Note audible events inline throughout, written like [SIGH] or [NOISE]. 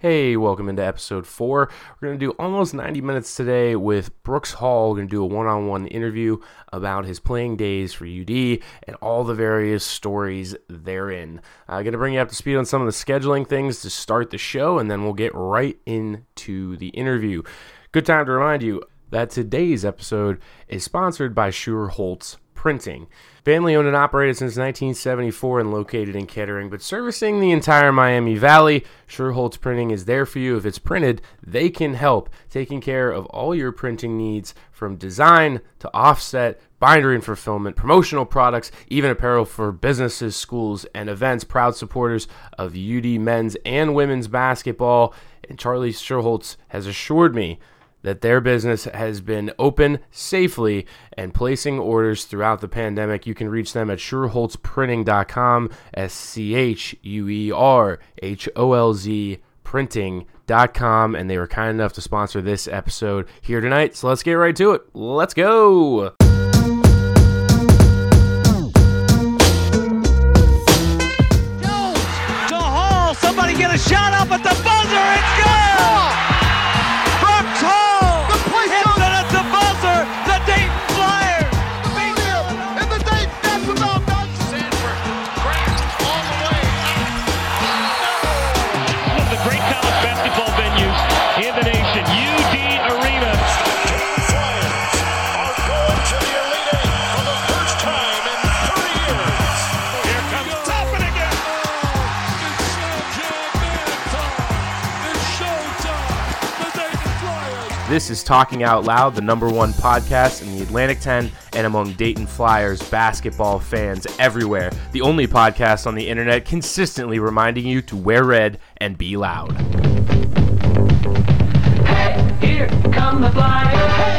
Hey, welcome into episode four. We're going to do almost 90 minutes today with Brooks Hall. We're going to do a one on one interview about his playing days for UD and all the various stories therein. Uh, I'm going to bring you up to speed on some of the scheduling things to start the show, and then we'll get right into the interview. Good time to remind you that today's episode is sponsored by Schuerholz Printing. Family owned and operated since 1974 and located in Kettering, but servicing the entire Miami Valley, Schuerholz Printing is there for you. If it's printed, they can help taking care of all your printing needs from design to offset, binder and fulfillment, promotional products, even apparel for businesses, schools, and events. Proud supporters of UD men's and women's basketball. And Charlie Schuerholz has assured me that their business has been open safely and placing orders throughout the pandemic. You can reach them at SchuerholzPrinting.com, S C H U E R H O L Z printing.com and they were kind enough to sponsor this episode here tonight. So let's get right to it. Let's go. Jones to Hall. Somebody get a shot up at the This is Talking Out Loud, the number one podcast in the Atlantic 10 and among Dayton Flyers basketball fans everywhere. The only podcast on the internet consistently reminding you to wear red and be loud. Hey, here come the flyers. Hey,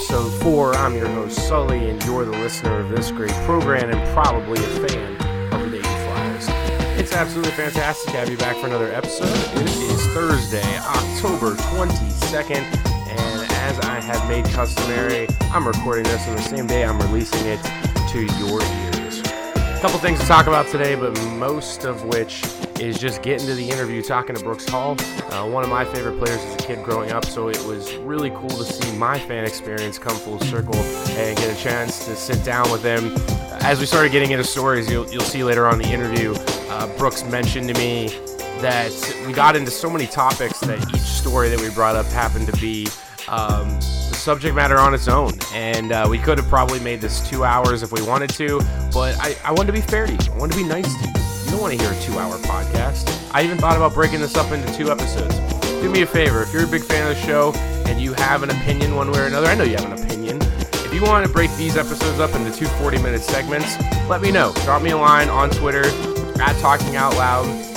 episode four. I'm your host, Sully, and you're the listener of this great program and probably a fan of the Dayton Flyers. It's absolutely fantastic to have you back for another episode. It is Thursday, October 22nd, and as I have made customary, I'm recording this on the same day I'm releasing it to your ears. Couple things to talk about today, but most of which is just getting to the interview, talking to Brooks Hall, uh, one of my favorite players as a kid growing up. So it was really cool to see my fan experience come full circle and get a chance to sit down with him. As we started getting into stories, you'll, you'll see later on the interview, uh, Brooks mentioned to me that we got into so many topics that each story that we brought up happened to be um, the subject matter on its own. And uh, we could have probably made this two hours if we wanted to, but I, I wanted to be fair to you. I wanted to be nice to you. You don't want to hear a two hour podcast. I even thought about breaking this up into two episodes. Do me a favor, if you're a big fan of the show and you have an opinion one way or another, I know you have an opinion. If you want to break these episodes up into two 40 minute segments, let me know. Drop me a line on Twitter at Talking Out Loud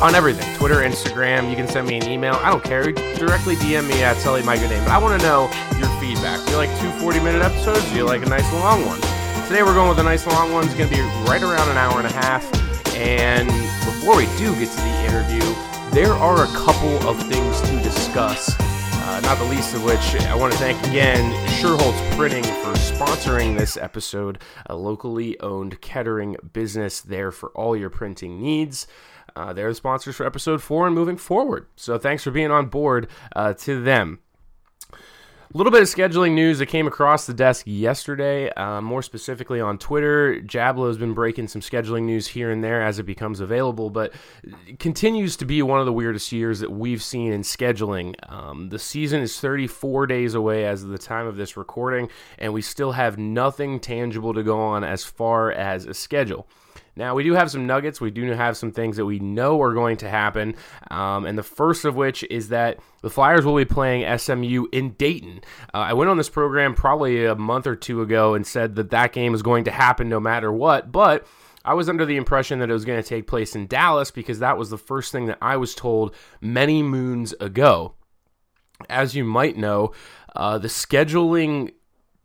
on everything Twitter, Instagram. You can send me an email. I don't care. Directly DM me at Sully My Good Name. But I want to know your feedback. Do you like two 40 minute episodes? Do you like a nice long one? Today we're going with a nice long one. It's going to be right around an hour and a half. And before we do get to the interview, there are a couple of things to discuss. Uh, not the least of which I want to thank again Schuerholz Printing for sponsoring this episode, a locally owned Kettering business there for all your printing needs. Uh, they're the sponsors for episode four and moving forward. So thanks for being on board uh, to them. A little bit of scheduling news that came across the desk yesterday, uh, more specifically on Twitter. Jablo has been breaking some scheduling news here and there as it becomes available, but continues to be one of the weirdest years that we've seen in scheduling. Um, the season is 34 days away as of the time of this recording, and we still have nothing tangible to go on as far as a schedule. Now, we do have some nuggets. We do have some things that we know are going to happen. Um, and the first of which is that the Flyers will be playing SMU in Dayton. Uh, I went on this program probably a month or two ago and said that that game is going to happen no matter what. But I was under the impression that it was going to take place in Dallas because that was the first thing that I was told many moons ago. As you might know, uh, the scheduling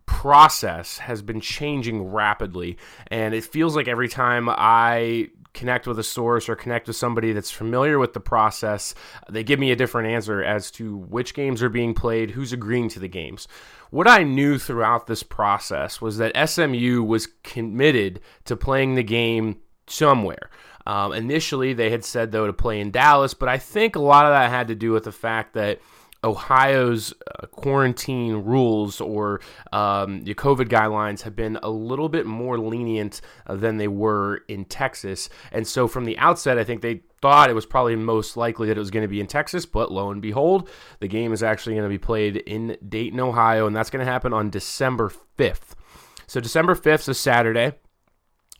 process has been changing rapidly and it feels like every time i connect with a source or connect with somebody that's familiar with the process they give me a different answer as to which games are being played who's agreeing to the games. What i knew throughout this process was that smu was committed to playing the game somewhere. Um, initially they had said though to play in dallas but i think a lot of that had to do with the fact that Ohio's uh, quarantine rules or um, the COVID guidelines have been a little bit more lenient uh, than they were in Texas. And so from the outset, I think they thought it was probably most likely that it was going to be in Texas, but lo and behold, the game is actually going to be played in Dayton, Ohio, and that's going to happen on December 5th. So December 5th is a Saturday.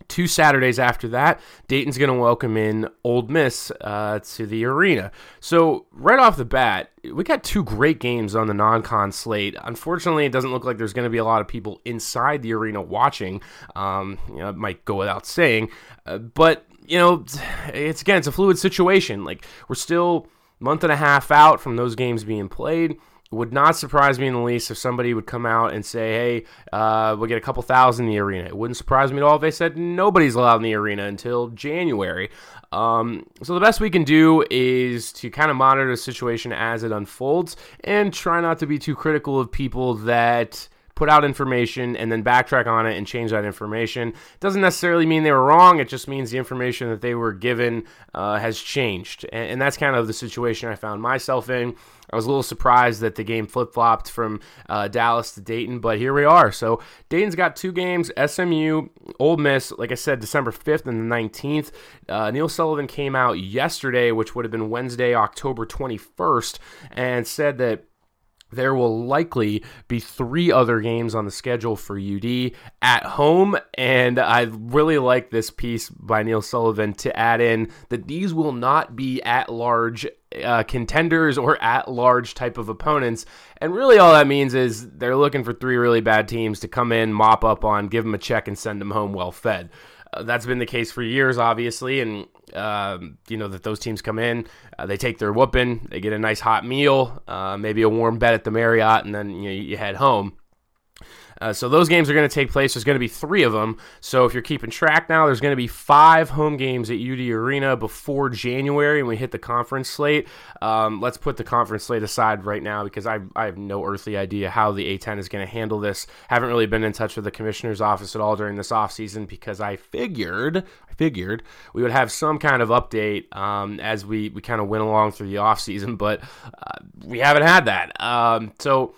Two Saturdays after that, Dayton's going to welcome in Ole Miss uh, to the arena. So, right off the bat, we got two great games on the non con slate. Unfortunately, it doesn't look like there's going to be a lot of people inside the arena watching. Um, you know, it might go without saying. Uh, but, you know, it's again, it's a fluid situation. Like, we're still month and a half out from those games being played would not surprise me in the least if somebody would come out and say, "Hey, uh, we'll get a couple thousand in the arena." It wouldn't surprise me at all if they said nobody's allowed in the arena until January. Um, so the best we can do is to kind of monitor the situation as it unfolds and try not to be too critical of people that put out information and then backtrack on it and change that information. It Doesn't necessarily mean they were wrong. It just means the information that they were given uh, has changed. And, and, that's kind of the situation I found myself in. I was a little surprised that the game flip flopped from uh, Dallas to Dayton, but here we are. So Dayton's got two games SMU, Ole Miss, like I said, December 5th and the 19th. Uh, Neil Sullivan came out yesterday, which would have been Wednesday, October 21st, and said that there will likely be three other games on the schedule for UD at home. And I really like this piece by Neil Sullivan to add in that these will not be at large uh, contenders or at large type of opponents. And really, all that means is they're looking for three really bad teams to come in, mop up on, give them a check, and send them home well fed. That's been the case for years, obviously, and um, you know that those teams come in, uh, they take their whooping, they get a nice hot meal, uh, maybe a warm bed at the Marriott, and then you, know, you head home. Uh, so those games are going to take place. There's going to be three of them. So if you're keeping track now, there's going to be five home games at UD Arena before January, and we hit the conference slate. Um, let's put the conference slate aside right now because I, I have no earthly idea how the A10 is going to handle this. Haven't really been in touch with the commissioner's office at all during this offseason because I figured I figured we would have some kind of update um, as we, we kind of went along through the offseason, but uh, we haven't had that. Um, so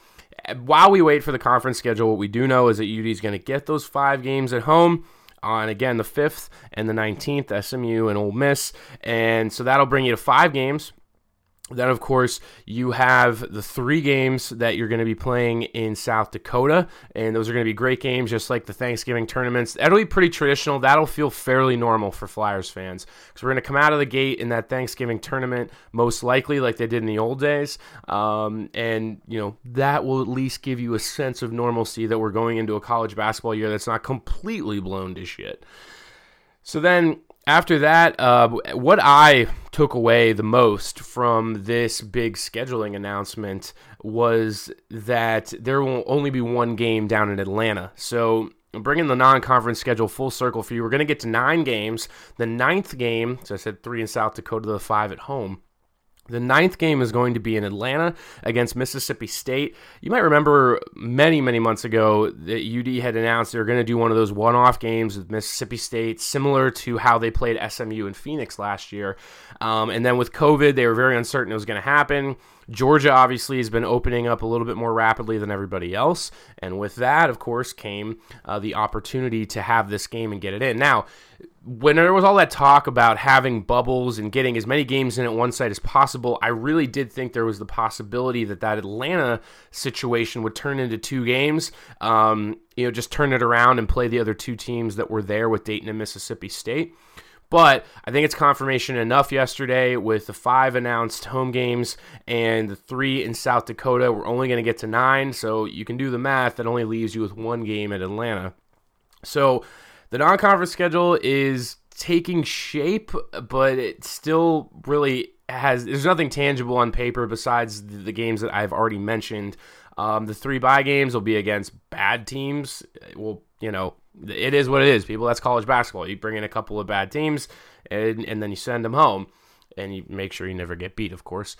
while we wait for the conference schedule, what we do know is that UD is going to get those five games at home on again the 5th and the 19th, SMU and Ole Miss. And so that'll bring you to five games. Then, of course, you have the three games that you're going to be playing in South Dakota, and those are going to be great games, just like the Thanksgiving tournaments. That'll be pretty traditional. That'll feel fairly normal for Flyers fans because we're going to come out of the gate in that Thanksgiving tournament, most likely like they did in the old days, um, and you know that will at least give you a sense of normalcy that we're going into a college basketball year that's not completely blown to shit. So then after that, uh, what I took away the most from this big scheduling announcement was that there will only be one game down in Atlanta. So bringing the non-conference schedule full circle for you. We're going to get to nine games. The ninth game, so I said three in South Dakota, the five at home. The ninth game is going to be in Atlanta against Mississippi State. You might remember many, many months ago that UD had announced they were going to do one of those one off games with Mississippi State, similar to how they played SMU in Phoenix last year. Um, and then with COVID, they were very uncertain it was going to happen. Georgia obviously has been opening up a little bit more rapidly than everybody else. And with that, of course, came uh, the opportunity to have this game and get it in. Now, when there was all that talk about having bubbles and getting as many games in at one site as possible, I really did think there was the possibility that that Atlanta situation would turn into two games. Um, you know, just turn it around and play the other two teams that were there with Dayton and Mississippi State. But I think it's confirmation enough yesterday with the five announced home games and the three in South Dakota. We're only going to get to nine, so you can do the math. That only leaves you with one game at Atlanta. So the non conference schedule is taking shape, but it still really has, there's nothing tangible on paper besides the, games that I've already mentioned. Um, the three bye games will be against bad teams. Well, you know, it is what it is, people. That's college basketball. You bring in a couple of bad teams, and, and then you send them home, and you make sure you never get beat, of course.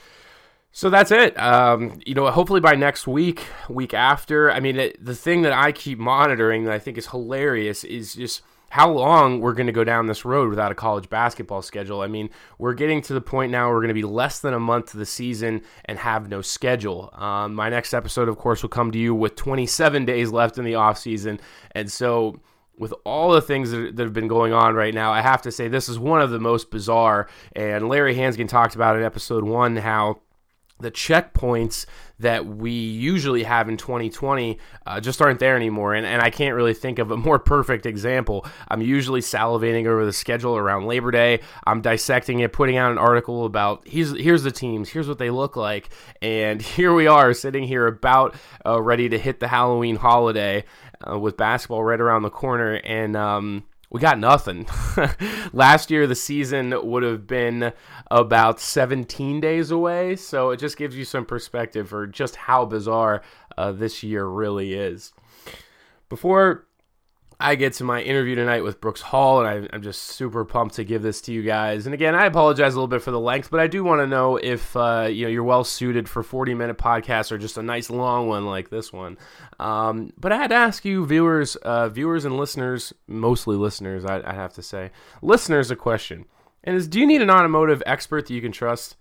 So that's it. Um, you know, hopefully by next week, week after. I mean, it, the thing that I keep monitoring that I think is hilarious is just how long we're going to go down this road without a college basketball schedule. I mean, we're getting to the point now where we're going to be less than a month to the season and have no schedule. Um, my next episode, of course, will come to you with 27 days left in the off season, and so with all the things that, have been going on right now, I have to say this is one of the most bizarre. And Larry Hansgen talked about in episode one how the checkpoints that we usually have in 2020 uh, just aren't there anymore. And, and I can't really think of a more perfect example. I'm usually salivating over the schedule around Labor Day. I'm dissecting it, putting out an article about here's, here's the teams, here's what they look like. And [LAUGHS] here we are sitting here about uh, ready to hit the Halloween holiday uh, with basketball right around the corner. And, um, we got nothing. [LAUGHS] Last year, the season would have been about 17 days away. So it just gives you some perspective for just how bizarre uh, this year really is. Before I get to my interview tonight with Brooks Hall, and I, am just super pumped to give this to you guys. And again, I apologize a little bit for the length, but I do want to know if uh, you know you're well suited for 40 minute podcasts or just a nice long one like this one. Um, but I had to ask you, viewers, uh, viewers and listeners, mostly listeners, I, I have to say, listeners, a question. And is, do you need an automotive expert that you can trust?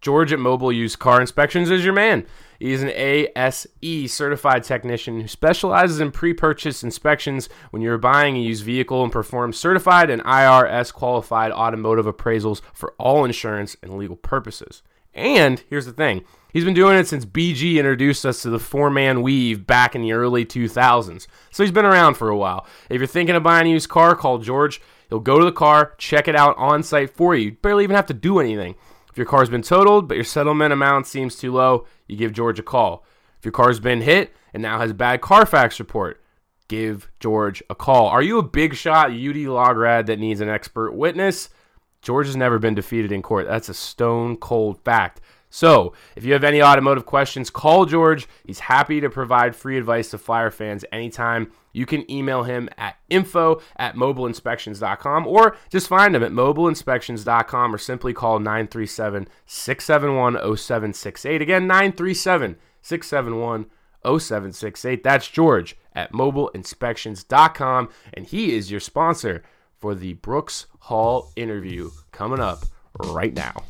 George at Mobile Used Car Inspections is your man. He's an ASE certified technician who specializes in pre purchase inspections when you're buying a used vehicle and performs certified and IRS qualified automotive appraisals for all insurance and legal purposes. And here's the thing he's been doing it since BG introduced us to the four man weave back in the early 2000s. So he's been around for a while. If you're thinking of buying a used car, call George. He'll go to the car, check it out on site for you. you barely even have to do anything. Your car's been totaled, but your settlement amount seems too low, you give George a call. If your car's been hit and now has bad Carfax report, give George a call. Are you a big shot UD lograd that needs an expert witness? George has never been defeated in court. That's a stone cold fact. So, if you have any automotive questions, call George. He's happy to provide free advice to Flyer fans anytime. You can email him at info at mobileinspections.com or just find him at mobileinspections.com or simply call 937 671 0768. Again, 937 671 0768. That's George at mobileinspections.com, and he is your sponsor for the Brooks Hall interview coming up right now.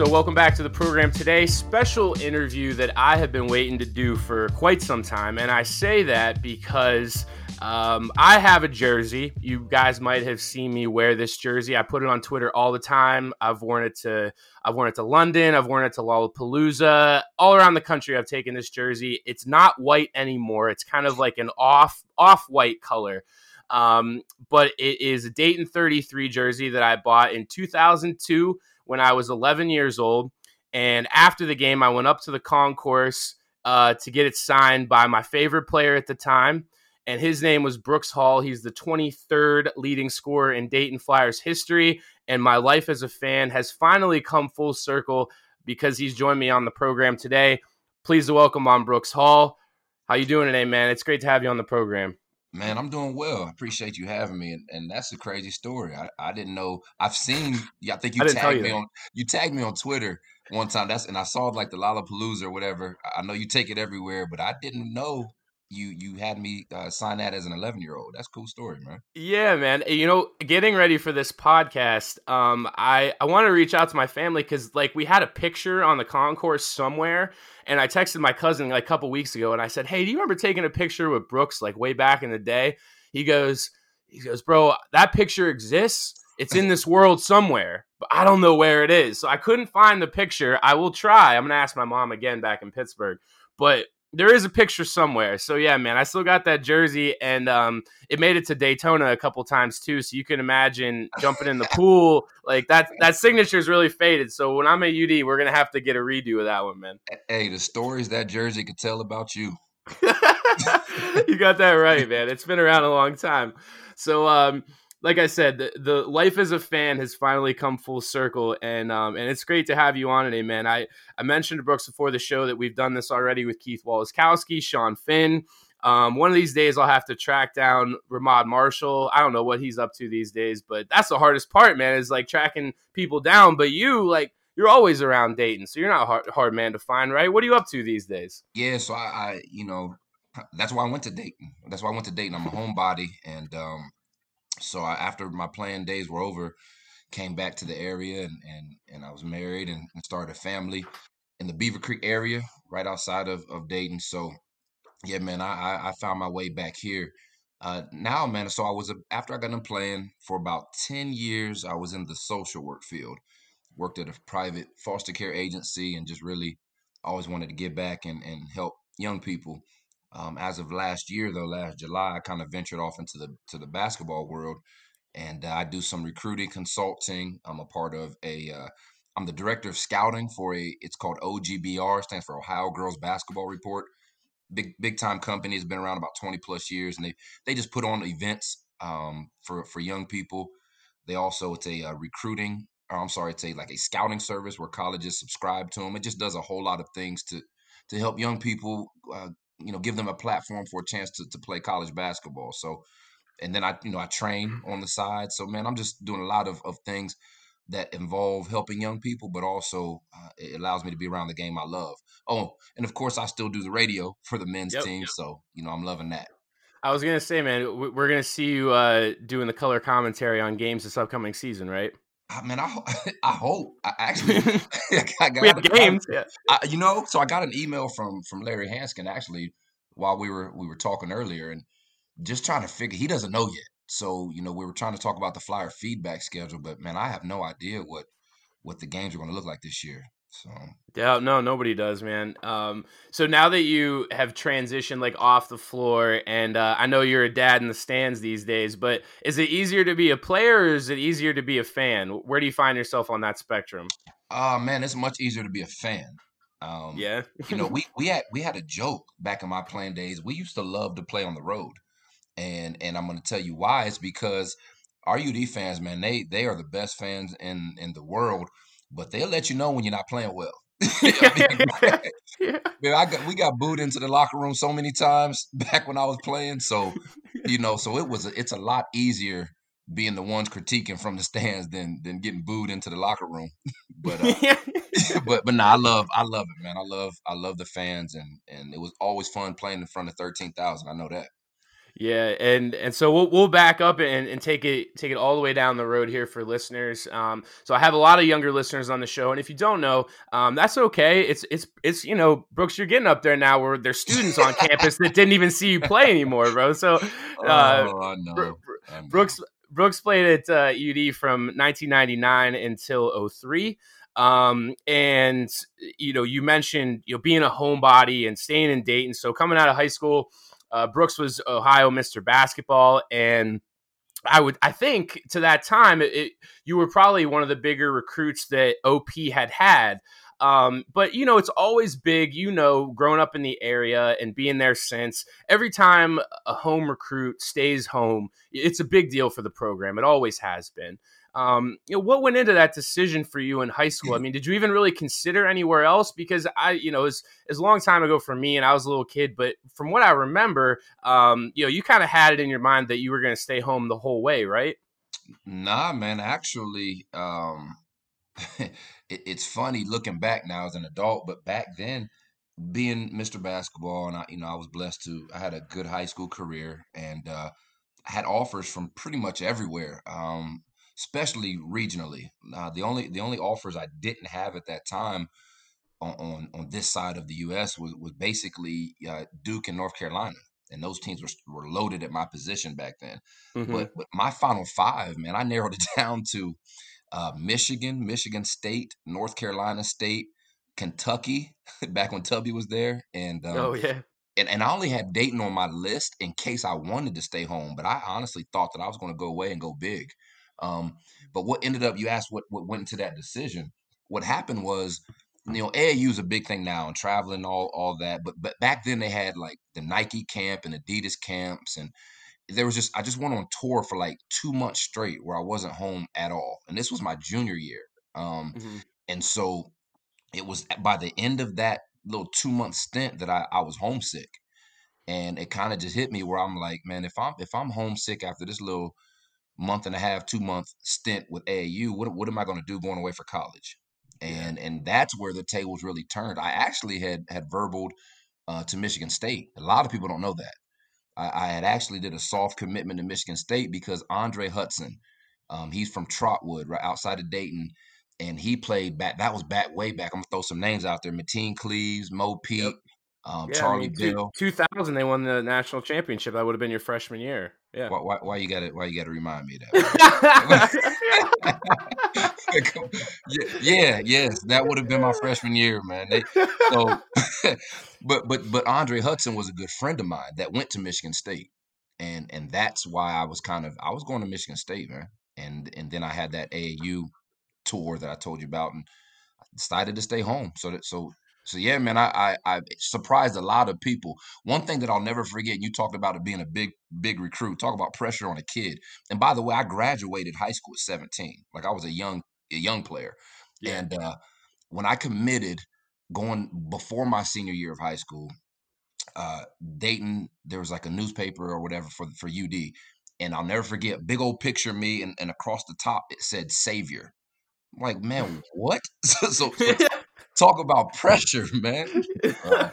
So, welcome back to the program today. Special interview that I have been waiting to do for quite some time. And I say that because um, I have a jersey. You guys might have seen me wear this jersey. I put it on Twitter all the time. I've worn it to I've worn it to London. I've worn it to Lollapalooza. All around the country, I've taken this jersey. It's not white anymore. It's kind of like an off off white color. Um, but it is a Dayton 33 jersey that I bought in 2002 when I was 11 years old. And after the game, I went up to the concourse uh, to get it signed by my favorite player at the time. And his name was Brooks Hall. He's the 23rd leading scorer in Dayton Flyers history. And my life as a fan has finally come full circle because he's joined me on the program today. Please welcome on Brooks Hall. How you doing today, man? It's great to have you on the program. Man, I'm doing well. I appreciate you having me, and, and that's a crazy story. I, I didn't know. I've seen. Yeah, I think you I tagged you me that. on. You tagged me on Twitter one time. That's and I saw like the Lollapalooza or whatever. I know you take it everywhere, but I didn't know you you had me uh, sign that as an 11 year old. That's a cool story, man. Yeah, man. You know, getting ready for this podcast, um, I I want to reach out to my family because like we had a picture on the concourse somewhere, and I texted my cousin like a couple weeks ago, and I said, "Hey, do you remember taking a picture with Brooks like way back in the day?" He goes, "He goes, bro, that picture exists. It's in this world somewhere, but I don't know where it is. So I couldn't find the picture. I will try. I'm gonna ask my mom again back in Pittsburgh, but." There is a picture somewhere. So yeah, man, I still got that jersey and um it made it to Daytona a couple times too, so you can imagine jumping in the [LAUGHS] pool like that. That signature is really faded. So when I'm at UD, we're gonna have to get a redo of that one, man. Hey, the stories that jersey could tell about you. [LAUGHS] you got that right, man. It's been around a long time. So, um, like I said, the, the life as a fan has finally come full circle, and um, and it's great to have you on today, man. I I mentioned to Brooks before the show that we've done this already with Keith Waleskowski, Sean Finn. Um, one of these days, I'll have to track down Ramod Marshall. I don't know what he's up to these days, but that's the hardest part, man. Is like tracking people down. But you, like, you're always around Dayton, so you're not a hard, hard man to find, right? What are you up to these days? Yeah, so I, I you know that's why I went to Dayton. That's why I went to Dayton. I'm a homebody, and um, so I, after my playing days were over, came back to the area, and and and I was married and, started a family in the Beavercreek area, right outside of of Dayton. So yeah, man, I I, found my way back here. Uh, now, man, so I was after I got done playing for about ten years. I was in the social work field, worked at a private foster care agency, and just really always wanted to give back and and help young people. Um, as of last year, though, last July, I kind of ventured off into the to the basketball world, and uh, I do some recruiting consulting. I'm a part of a. Uh, I'm the director of scouting for a. It's called OGBR, stands for Ohio Girls Basketball Report. Big big time company has been around about 20 plus years, and they they just put on events um, for for young people. They also it's a uh, recruiting. Or I'm sorry, it's a like a scouting service where colleges subscribe to them. It just does a whole lot of things to to help young people uh, you know give them a platform for a chance to, to play college basketball. So and then i you know i train on the side. So man i'm just doing a lot of, of things that involve helping young people but also uh, it allows me to be around the game i love. Oh and of course i still do the radio for the men's Yep, team. so you know i'm loving that. I was gonna say, man, we- we're gonna see you uh, doing the color commentary on games this upcoming season, right? I mean, I, [LAUGHS] I hope. I actually, [LAUGHS] [LAUGHS] I got, we have I- games. Yeah. I, you know, so I got an email from from Larry Hansgen actually while we were we were talking earlier, and just trying to figure. He doesn't know yet, so you know, we were trying to talk about the Flyer feedback schedule, but man, I have no idea what what the games are going to look like this year. So Yeah, no, nobody does, man. Um, so now that you have transitioned like off the floor, and uh, I know you're a dad in the stands these days, but is it easier to be a player or is it easier to be a fan? Where do you find yourself on that spectrum? Oh man, it's much easier to be a fan. Um, Yeah, you know, we [LAUGHS] we had we had a joke back in my playing days. We used to love to play on the road, and and I'm going to tell you why. It's because our UD fans, man, they they are the best fans in in the world, but they'll let you know when you're not playing well. [LAUGHS] [LAUGHS] I mean, [LAUGHS] man, I got we got booed into the locker room so many times back when I was playing. So, you know, so it was a, it's a lot easier being the ones critiquing from the stands than than getting booed into the locker room. but uh, but but no, I love I love it, man. I love I love the fans and and it was always fun playing in front of thirteen thousand. I know that. Yeah, and and so we'll we'll back up and, and take it take it all the way down the road here for listeners. Um, so I have a lot of younger listeners on the show, and if you don't know, um, that's okay. It's it's it's you know Brooks, you're getting up there now where there's students on [LAUGHS] campus that didn't even see you play anymore, bro. So uh, oh, I know. Bro- I know. Brooks Brooks played at uh, UD from 1999 until 03. Um, and you know, you mentioned you know being a homebody and staying in Dayton. So coming out of high school, uh, Brooks was Ohio Mr. Basketball, and I would I think to that time it, it- you were probably one of the bigger recruits that OP had had. Um, but you know, it's always big. You know, growing up in the area and being there since. Every time a home recruit stays home, it's a big deal for the program. It always has been. Um, you know, what went into that decision for you in high school? I [CLEARS THROAT] mean, did you even really consider anywhere else? Because I, you know, it's it's a long time ago for me, and I was a little kid. But from what I remember, um, you know, you kind of had it in your mind that you were going to stay home the whole way, right? Nah, man. Actually, um, [LAUGHS] it, it's funny looking back now as an adult, but back then, being Mr. Basketball, and I, you know, I was blessed to. I had a good high school career, and uh, had offers from pretty much everywhere. Um, especially regionally. Uh, the only the only offers I didn't have at that time on on, on this side of the U.S. was was basically uh, Duke and North Carolina, and those teams were were loaded at my position back then. Mhm. But but my final five, man, I narrowed it [LAUGHS] down to uh, Michigan, Michigan State, North Carolina State, Kentucky. [LAUGHS] Back when Tubby was there, and um, oh yeah, and, and I only had Dayton on my list in case I wanted to stay home, but I honestly thought that I was going to go away and go big. Um, but what ended up, you asked what, what went into that decision. What happened was, you know, AAU is a big thing now and traveling, all all that. But but back then they had like the Nike camp and Adidas camps, and there was just I just went on tour for like two months straight where I wasn't home at all. And this was my junior year. Um, Mhm. and so it was by the end of that little two month stint that I, I was homesick. And it kind of just hit me where I'm like, man, if I'm if I'm homesick after this little month and a half, two month stint with AAU, what what am I going to do going away for college? And and that's where the tables really turned. I actually had had verbaled uh, to Michigan State. A lot of people don't know that. I, I had actually did a soft commitment to Michigan State because Andre Hutson, um, he's from Trotwood, right outside of Dayton, and he played back. That was back way back. I'm gonna throw some names out there: Mateen Cleaves, Mo Pete, Yep. Um, Yeah, I mean, two-. 2000 they won the national championship. That would have been your freshman year. Yeah. Why, why, why you got to Why you got to remind me of that? yeah, [LAUGHS] [LAUGHS] yeah, yes, that would have been my freshman year, man. They, so, [LAUGHS] but but but Andre Hutson was a good friend of mine that went to Michigan State, and and that's why I was kind of I was going to Michigan State, man, and and then I had that AAU tour that I told you about, and I decided to stay home. So that so so yeah, man, I, I I surprised a lot of people. One thing that I'll never forget, you talked about it being a big big recruit. Talk about pressure on a kid. And by the way, I graduated high school at 17. Like I was a young a young player. Yeah. And uh, when I committed going before my senior year of high school, uh, Dayton, there was like a newspaper or whatever for for UD, and I'll never forget big old picture of me, and, and across the top it said Savior. I'm like, man, [LAUGHS] what? [LAUGHS] so, so, so talk about pressure, [LAUGHS] man. [LAUGHS]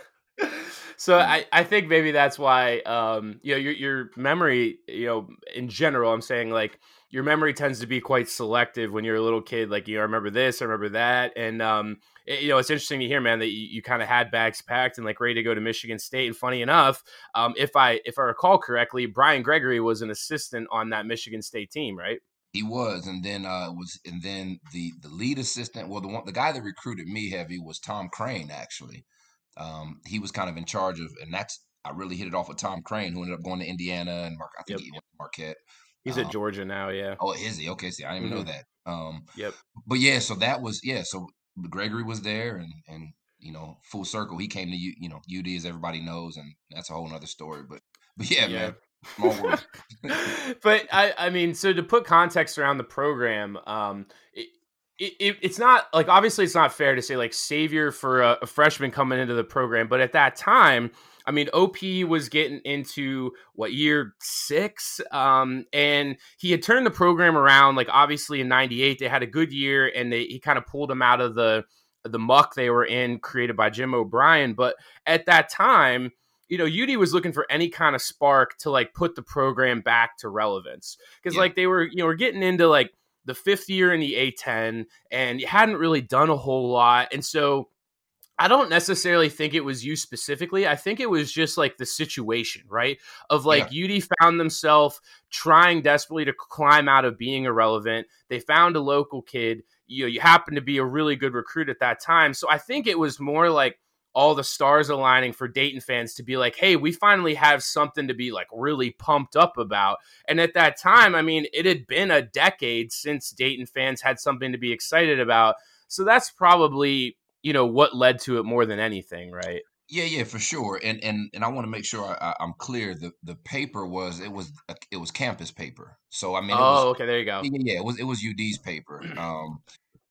So I, I think maybe that's why um you know your your memory you know in general I'm saying like your memory tends to be quite selective when you're a little kid like you know, I remember this I remember that and um it- you know it's interesting to hear man that you, you kind of had bags packed and like ready to go to Michigan State and funny enough um if I if I recall correctly Brian Gregory was an assistant on that Michigan State team right He was, and then uh was, and then the the lead assistant. Well, the one, the guy that recruited me heavy was Tom Crean. Actually, um, he was kind of in charge of, and that's I really hit it off with Tom Crean, who ended up going to Indiana and Mark. I think Yep. he went to Marquette. he's Uh, at Georgia now yeah Oh, is he? Okay, see, I didn't even know that. Um, yep but yeah, so that was yeah. So Gregory was there, and and you know, full circle, he came to you. you know UD as everybody knows, and that's a whole nother story. But but yeah, Yeah. man. [LAUGHS] but I, I mean, so to put context around the program, um, it, it, it- it's not like obviously it's not fair to say like savior for a, a freshman coming into the program, but at that time, I mean, OP was getting into what year six, um, and he had turned the program around. Like obviously in '98, they had a good year, and they he kind of pulled them out of the the muck they were in, created by Jim O'Brien. But at that time, you know, UD was looking for any kind of spark to like put the program back to relevance because Yeah. like they were, you know, we're getting into like the fifth year in the A10 and you hadn't really done a whole lot. And so I don't necessarily think it was you specifically. I think it was just like the situation, right? Of like UD found themselves trying desperately to climb out of being irrelevant. They found a local kid. You know, you happen to be a really good recruit at that time. So I think it was more like all the stars aligning for Dayton fans to be like, hey, we finally have something to be like really pumped up about. And at that time, I mean, it had been a decade since Dayton fans had something to be excited about. So that's probably you know what led to it more than anything, right? Yeah, yeah, for sure. And and and I want to make sure I, I'm clear. The the paper was it was a, it was campus paper. So I mean, it was, Oh, okay, there you go. yeah, yeah, it was it was UD's paper. [CLEARS THROAT] Um,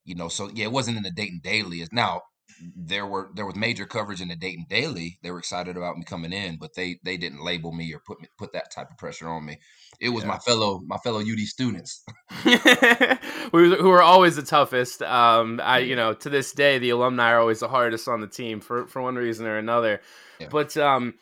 you know, so yeah, it wasn't in the Dayton Daily. Now there were there was major coverage in the Dayton Daily. They were excited about me coming in, but they they didn't label me or put me put that type of pressure on me. It was my fellow my fellow UD students. [LAUGHS] [LAUGHS] who, who are always the toughest. Um, I, you know, to this day, the alumni are always the hardest on the team for for one reason or another. Yeah. But um,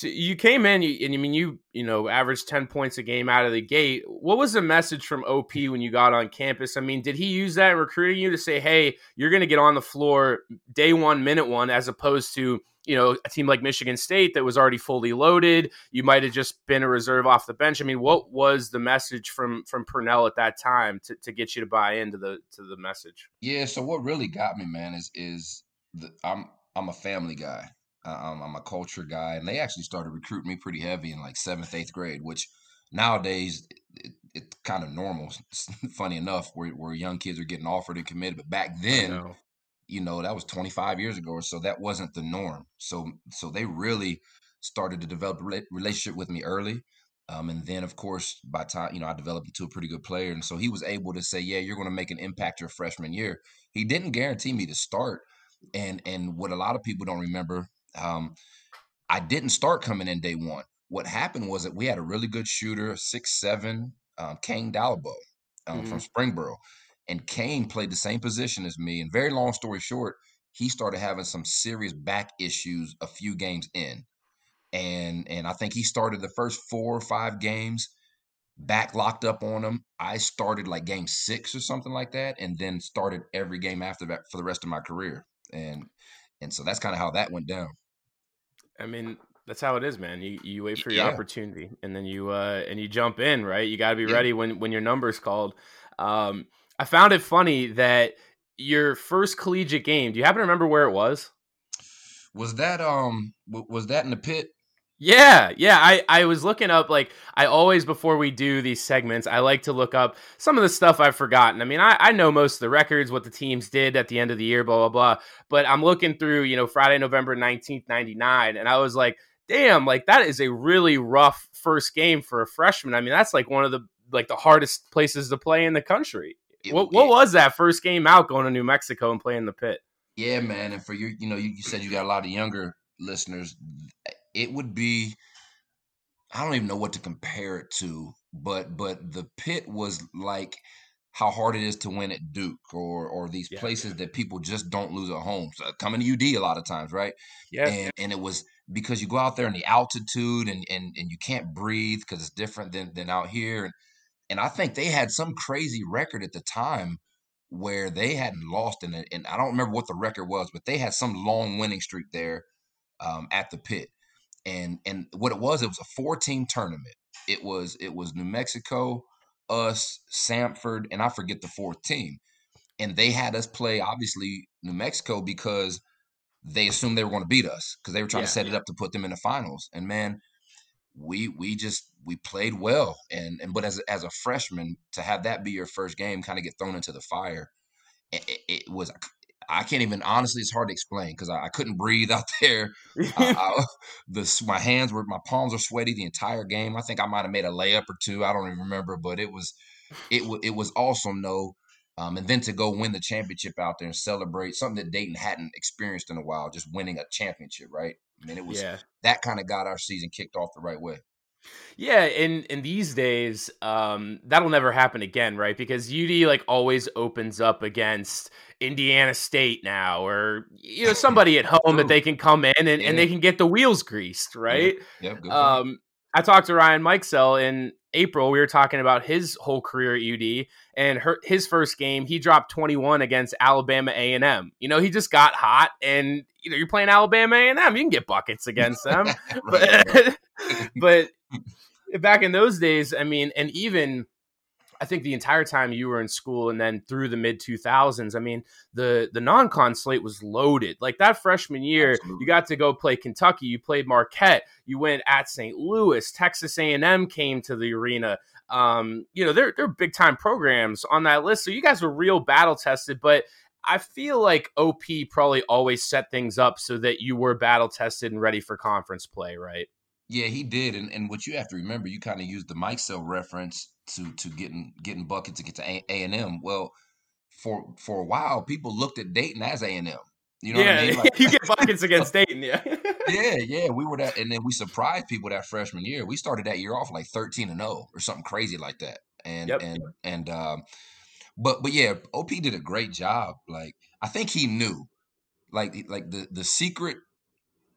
so you came in, you, and I mean, you you know, averaged ten points a game out of the gate. What was the message from OP when you got on campus? I mean, did he use that in recruiting you to say, "Hey, you're going to get on the floor day one, minute one," as opposed to you know a team like Michigan State that was already fully loaded? You might have just been a reserve off the bench. I mean, what was the message from from Purnell at that time to, to get you to buy into the to the message? Yeah. So what really got me, man, is is the, I'm I'm a family guy. Uh, I'm, a culture guy, and they actually started recruiting me pretty heavy in like seventh, eighth grade, which nowadays it, it's kind of normal. [LAUGHS] Funny enough, where where young kids are getting offered and committed, but back then, know. you know, that was 25 years ago or so. That wasn't the norm. So so they really started to develop a rela- relationship with me early. Um, and then, of course, by time you know, I developed into a pretty good player, and so he was able to say, "Yeah, you're going to make an impact your freshman year." He didn't guarantee me to start, and and what a lot of people don't remember, um, I didn't start coming in day one. What happened was that we had a really good shooter, six seven, um, Kane Dalabo um, from Springboro, and Kane played the same position as me. And very long story short, he started having some serious back issues a few games in, and and I think he started the first four or five games back locked up on him. I started like game six or something like that, and then started every game after that for the rest of my career. And and so that's kind of how that went down. I mean, that's how it is, man. You you wait for your Yeah. opportunity, and then you uh, and you jump in, right? You got to be Yeah. ready when when your number's called. Um, I found it funny that your first collegiate game. Do you happen to remember where it was? Was that um was that in the pit? Yeah, yeah. I, I was looking up like I always before we do these segments, I like to look up some of the stuff I've forgotten. I mean, I, I know most of the records, what the teams did at the end of the year, blah blah blah. But I'm looking through, you know, Friday, November nineteenth, ninety nine, and I was like, damn, like that is a really rough first game for a freshman. I mean, that's like one of the like the hardest places to play in the country. It- What what it- was that first game out going to New Mexico and playing the pit? Yeah, man. And for you, you know, you, you said you got a lot of younger listeners. It would be, I don't even know what to compare it to, but but the pit was like how hard it is to win at Duke or or these Yeah. places that people just don't lose at home. So coming to UD a lot of times, right? Yeah, and and it was because you go out there in the altitude and and and you can't breathe because it's different than than out here and and I think they had some crazy record at the time where they hadn't lost in it and I don't remember what the record was but they had some long winning streak there um, at the pit and and what it was it was a four team tournament it was it was New Mexico us Samford and I forget the fourth team and they had us play obviously New Mexico because they assumed they were going to beat us because they were trying Yeah. to set it up to put them in the finals. And man, we we just we played well. And and but as a- as a freshman to have that be your first game, kind of get thrown into the fire, it, it, it was. I can't even honestly. It's hard to explain because I, I couldn't breathe [LAUGHS] out there. I, [LAUGHS] I, the my hands were my palms were sweaty the entire game. I think I might have made a layup or two. I don't even remember, but it was it wa- it was awesome though. Um, and then to go win the championship out there and celebrate something that Dayton hadn't experienced in a while, just winning a championship, right? I mean, it was yeah. that kind of got our season kicked off the right way. Yeah, in in these days, um, that'll never happen again, right? Because UD like always opens up against Indiana State now, or you know [LAUGHS] somebody at home that they can come in and, and they can get the wheels greased, right? Yep, good. Um, I talked to Ryan Mikesell in April. We were talking about his whole career at UD, and her, his first game, he dropped 21 against Alabama A and M. You know, he just got hot, and you know, you're playing Alabama A and M, you can get buckets [LAUGHS] against them right. but [LAUGHS] but back in those days, I mean, and even I think the entire time you were in school and then through the mid 2000s, I mean, the the non-con slate was loaded. Like that freshman year, Absolutely. you got to go play Kentucky, you played Marquette, you went at St. Louis, Texas A&M came to the arena. Um, you know, they're they're big time programs on that list. So you guys were real battle tested, but I feel like OP probably always set things up so that you were battle tested and ready for conference play, right? Yeah, he did, and and what you have to remember, you kind of used the Mikesell reference to to getting getting buckets to get to A and M. Well, for for a while, people looked at Dayton as A and M. You know yeah, what I mean? Like, [LAUGHS] you get buckets against [LAUGHS] Dayton, yeah. [LAUGHS] yeah, yeah, we were that, and then we surprised people that freshman year. We started that year off like thirteen and zero or something crazy like that, and Yep. and and um, but but yeah, OP did a great job. Like I think he knew, like like the the secret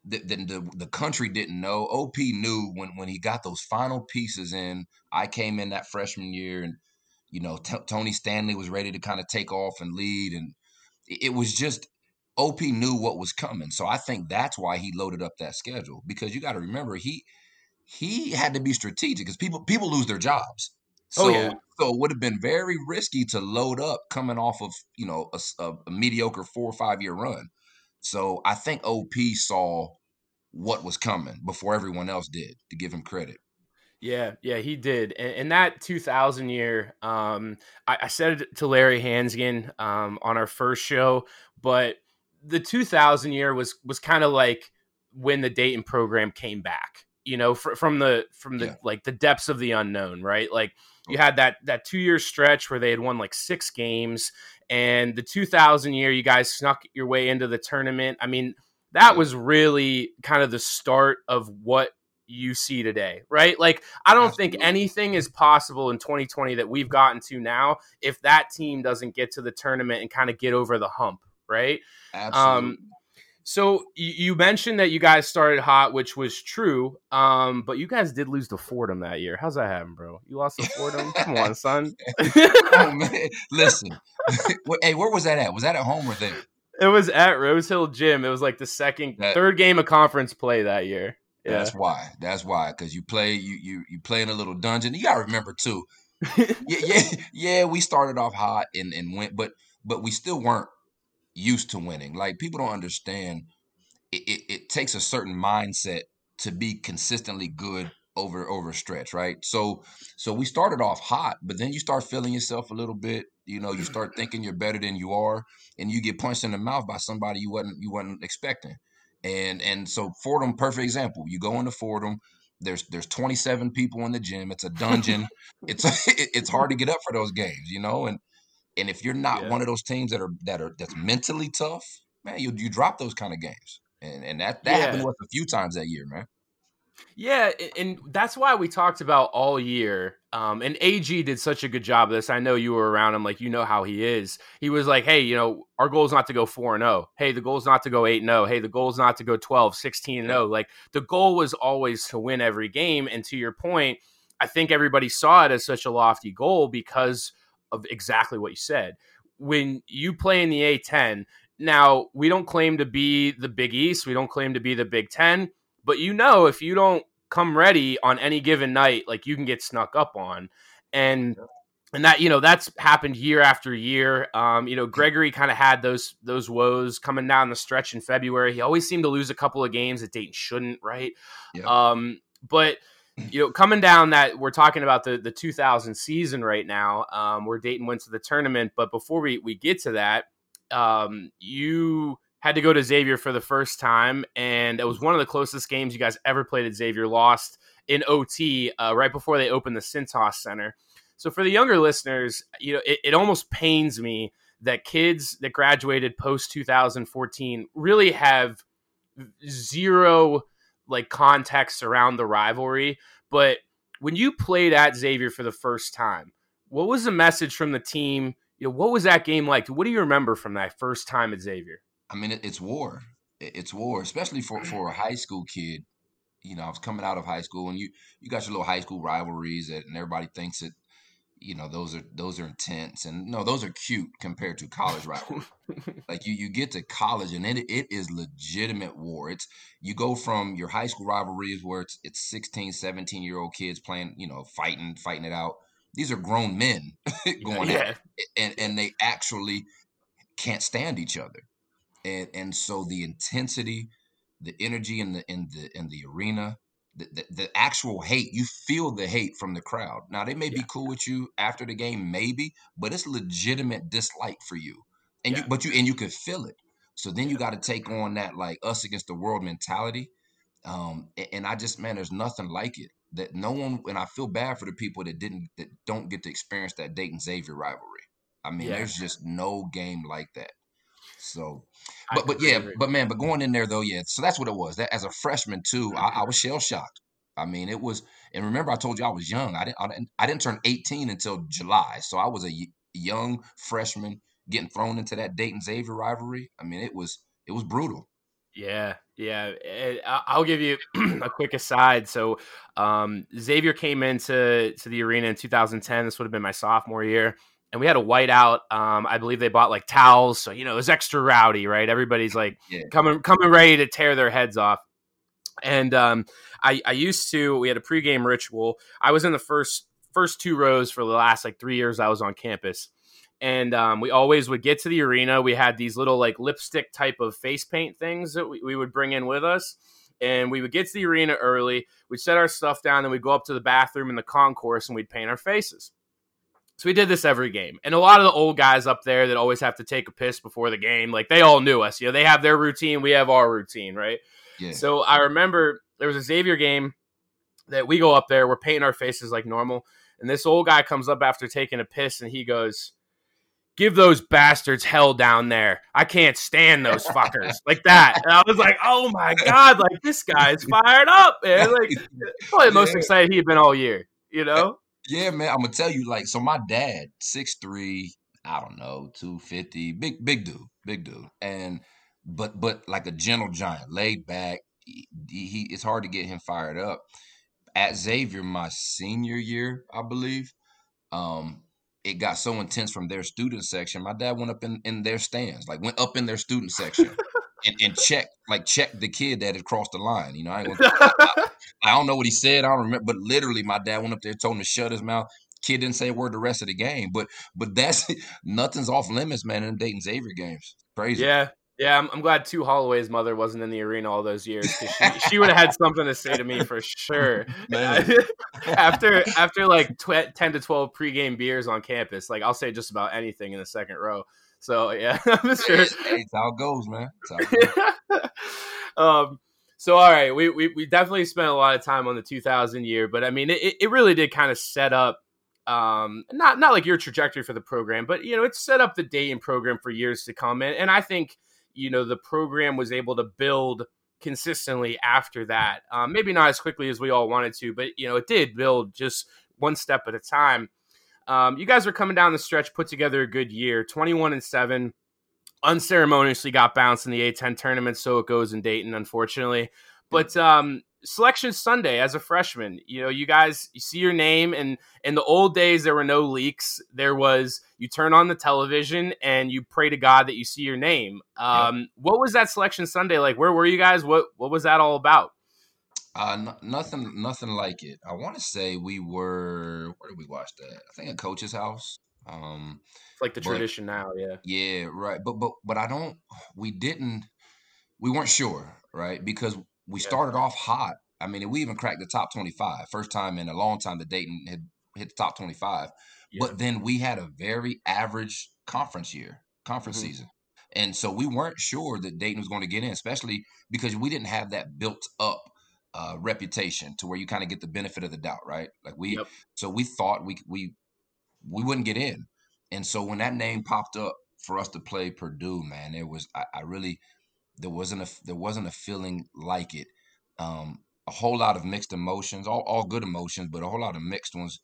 that the, the the country didn't know. OP knew when when he got those final pieces in. I came in that freshman year, and you know T- Tony Stanley was ready to kind of take off and lead, and it was just OP knew what was coming. So I think that's why he loaded up that schedule because you got to remember he he had to be strategic because people people lose their jobs. Oh, so Oh, yeah. so it would have been very risky to load up coming off of you know a mediocre four or five year run. So I think OP saw what was coming before everyone else did. To give him credit. Yeah, yeah, he did. And, and that 2000 year, um, I, I said it to Larry Hansgen um, on our first show, but the 2000 year was was kind of like when the Dayton program came back. You know, fr- from the from the Yeah. like the depths of the unknown, right? Like you had that that two year stretch where they had won like six games, and the 2000 year, you guys snuck your way into the tournament. I mean, that was really kind of the start of what you see today, right? Like, I don't think anything is possible in 2020 that we've gotten to now if that team doesn't get to the tournament and kind of get over the hump, right? Um, Absolutely. So you, mentioned that you guys started hot, which was true, um, but you guys did lose to Fordham that year. How's that happen, bro? You lost to Fordham? Come on, [LAUGHS] son. oh man, [LAUGHS] listen. [LAUGHS] Hey, where was that at? Was that at home or there? it was at Rose Hill Gym. It was like the second, That- third game of conference play that year. Yeah. That's why. That's why. Because you play, you you you play in a little dungeon. You gotta remember too. yeah, yeah, yeah. We started off hot and and went, but but we still weren't used to winning. Like people don't understand. It, it, it takes a certain mindset to be consistently good over over stretch, right? So so we started off hot, but then you start feeling yourself a little bit. You know, you start thinking you're better than you are, and you get punched in the mouth by somebody you wasn't you wasn't expecting. And and so Fordham, perfect example. You go into Fordham. There's there's 27 people in the gym. It's a dungeon. [LAUGHS] it's it- [LAUGHS] it's hard to get up for those games, you know. And and if you're not Yeah. one of those teams that are that are that's mentally tough, man, you you drop those kind of games. And and that that happened to us a few times that year, man. Yeah, and that's why we talked about all year. Um, and AG did such a good job of this. I know you were around him, like you know how he is. He was like, "Hey, you know, our goal is not to go 4 and 0. Hey, the goal is not to go 8 and 0. Hey, the goal is not to go 12, 16 and 0." Like the goal was always to win every game. And to your point, I think everybody saw it as such a lofty goal because of exactly what you said. When you play in the A10, now we don't claim to be the Big East, we don't claim to be the Big 10, but you know if you don't come ready on any given night, like you can get snuck up on. And and that you know that's happened year after year. Um, you know, Gregory kind of had those those woes coming down the stretch in February. He always seemed to lose a couple of games that Dayton shouldn't, right? Um, but you know, coming down that we're talking about the the 2000 season right now, um, where Dayton went to the tournament. But before we we get to that, um, you had to go to Xavier for the first time, and it was one of the closest games you guys ever played at Xavier. Lost in OT uh, right before they opened the Cintas Center. So for the younger listeners, you know, it, it almost pains me that kids that graduated post 2014 really have zero like context around the rivalry. But when you played at Xavier for the first time, what was the message from the team? You know, what was that game like? What do you remember from that first time at Xavier? I mean, it's war. It's war, especially for mm. for a high school kid. You know, I was coming out of high school, and you you got your little high school rivalries, that, and everybody thinks that you know those are those are intense, and no, those are cute compared to college rivalry. [LAUGHS] like you you get to college, and it it is legitimate war. It's you go from your high school rivalries where it's it's 16, 17 year old kids playing, you know, fighting fighting it out. These are grown men [LAUGHS] going at it and and they actually can't stand each other and and so the intensity the energy in the in the in the arena the, the, the actual hate you feel the hate from the crowd now they may be cool with you after the game maybe but it's legitimate dislike for you and Yeah. you but you and you could feel it. So then you got to take on that like us against the world mentality. Um, a- and I just man, there's nothing like it. That no one and I feel bad for the people that didn't that don't get to experience that Dayton Xavier rivalry. I mean, Yeah. there's just no game like that. So, but but yeah, but man, but going in there though, yeah. So that's what it was. That as a freshman too, I, I was shell shocked. I mean, it was, and remember I told you I was young. I didn't, I didn't, I didn't turn 18 until July, so I was a young freshman getting thrown into that Dayton Xavier rivalry. I mean, it was, it was brutal. Yeah, yeah. Eh, I'll give you [CLEARS THROAT] a quick aside. So, um, Xavier came into to the arena in 2010. This would have been my sophomore year, and we had a whiteout. Um, I believe they bought like towels, so you know it was extra rowdy, right? Everybody's like Yeah. coming coming ready to tear their heads off. And um, I, I used to. We had a pregame ritual. I was in the first first two rows for the last like three years I was on campus and um, we always would get to the arena. We had these little like lipstick type of face paint things that we, we would bring in with us. And we would get to the arena early. We'd set our stuff down, then we'd go up to the bathroom in the concourse and we'd paint our faces. So we did this every game. And a lot of the old guys up there that always have to take a piss before the game, like they all knew us. You know, they have their routine, we have our routine, right? Yeah. So I remember there was a Xavier game that we go up there, we're painting our faces like normal. And this old guy comes up after taking a piss and he goes, Give those bastards hell down there. I can't stand those fuckers [LAUGHS] like that. And I was like, oh my God, like this guy's fired up, man. Like [LAUGHS] probably the most excited he'd been all year, you know? Yeah, man. I'm gonna tell you, like, so my dad, six three, I don't know, two fifty, big, big dude, big dude, and but but like a gentle giant, laid back. He, he it's hard to get him fired up. At Xavier, my senior year, I believe, um, it got so intense from their student section. My dad went up in in their stands, like went up in their student section. [LAUGHS] And, and checked like check the kid that had crossed the line. You know, I, gonna, [LAUGHS] I, I don't know what he said. I don't remember, but literally, my dad went up there, told him to shut his mouth. Kid didn't say a word the rest of the game, but but that's [LAUGHS] nothing's off limits, man. In them Dayton Xavier games, crazy. Yeah. Yeah, I'm, I'm glad Tu Holloway's mother wasn't in the arena all those years because she, she would have had something to say to me for sure. [LAUGHS] After after like tw- 10 to 12 pregame beers on campus, like I'll say just about anything in the second row. So yeah, [LAUGHS] I'm sure. Hey, it's how it goes, man. It [LAUGHS] goes. [LAUGHS] um, so all right, we, we we definitely spent a lot of time on the 2000 year, but I mean, it, it really did kind of set up, um, not not like your trajectory for the program, but you know, it set up the Dayton program for years to come, and and I think you know the program was able to build consistently after that. Um, maybe not as quickly as we all wanted to, but you know, it did build just one step at a time. Um, you guys are coming down the stretch, put together a good year, 21 and 7. Unceremoniously got bounced in the A10 tournament, so it goes in Dayton, unfortunately. But um, selection Sunday as a freshman, you know, you guys you see your name, and in the old days there were no leaks. There was you turn on the television and you pray to God that you see your name. Um, What was that selection Sunday like? Where were you guys? What what was that all about? Uh, no, nothing, nothing like it. I want to say we were. Where did we watch that? I think a Coach's house. Um, It's like the But- tradition now, yeah. Yeah, right. But but but I don't. [SIGHS] We didn't. We weren't sure, right? Because we Yeah. started off hot. I mean, we even cracked the top twenty-five. First time in a long time that Dayton had hit the top twenty-five. Yeah. But then we had a very average conference year, conference Mhm. season, and so we weren't sure that Dayton was going to get in, especially because we didn't have that built-up uh, reputation to where you kind of get the benefit of the doubt, right? Like we, Yep. so we thought we we we wouldn't get in. And so when that name popped up for us to play Purdue, man, it was I, I really there wasn't a there wasn't a feeling like it. Um, a whole lot of mixed emotions, all all good emotions, but a whole lot of mixed ones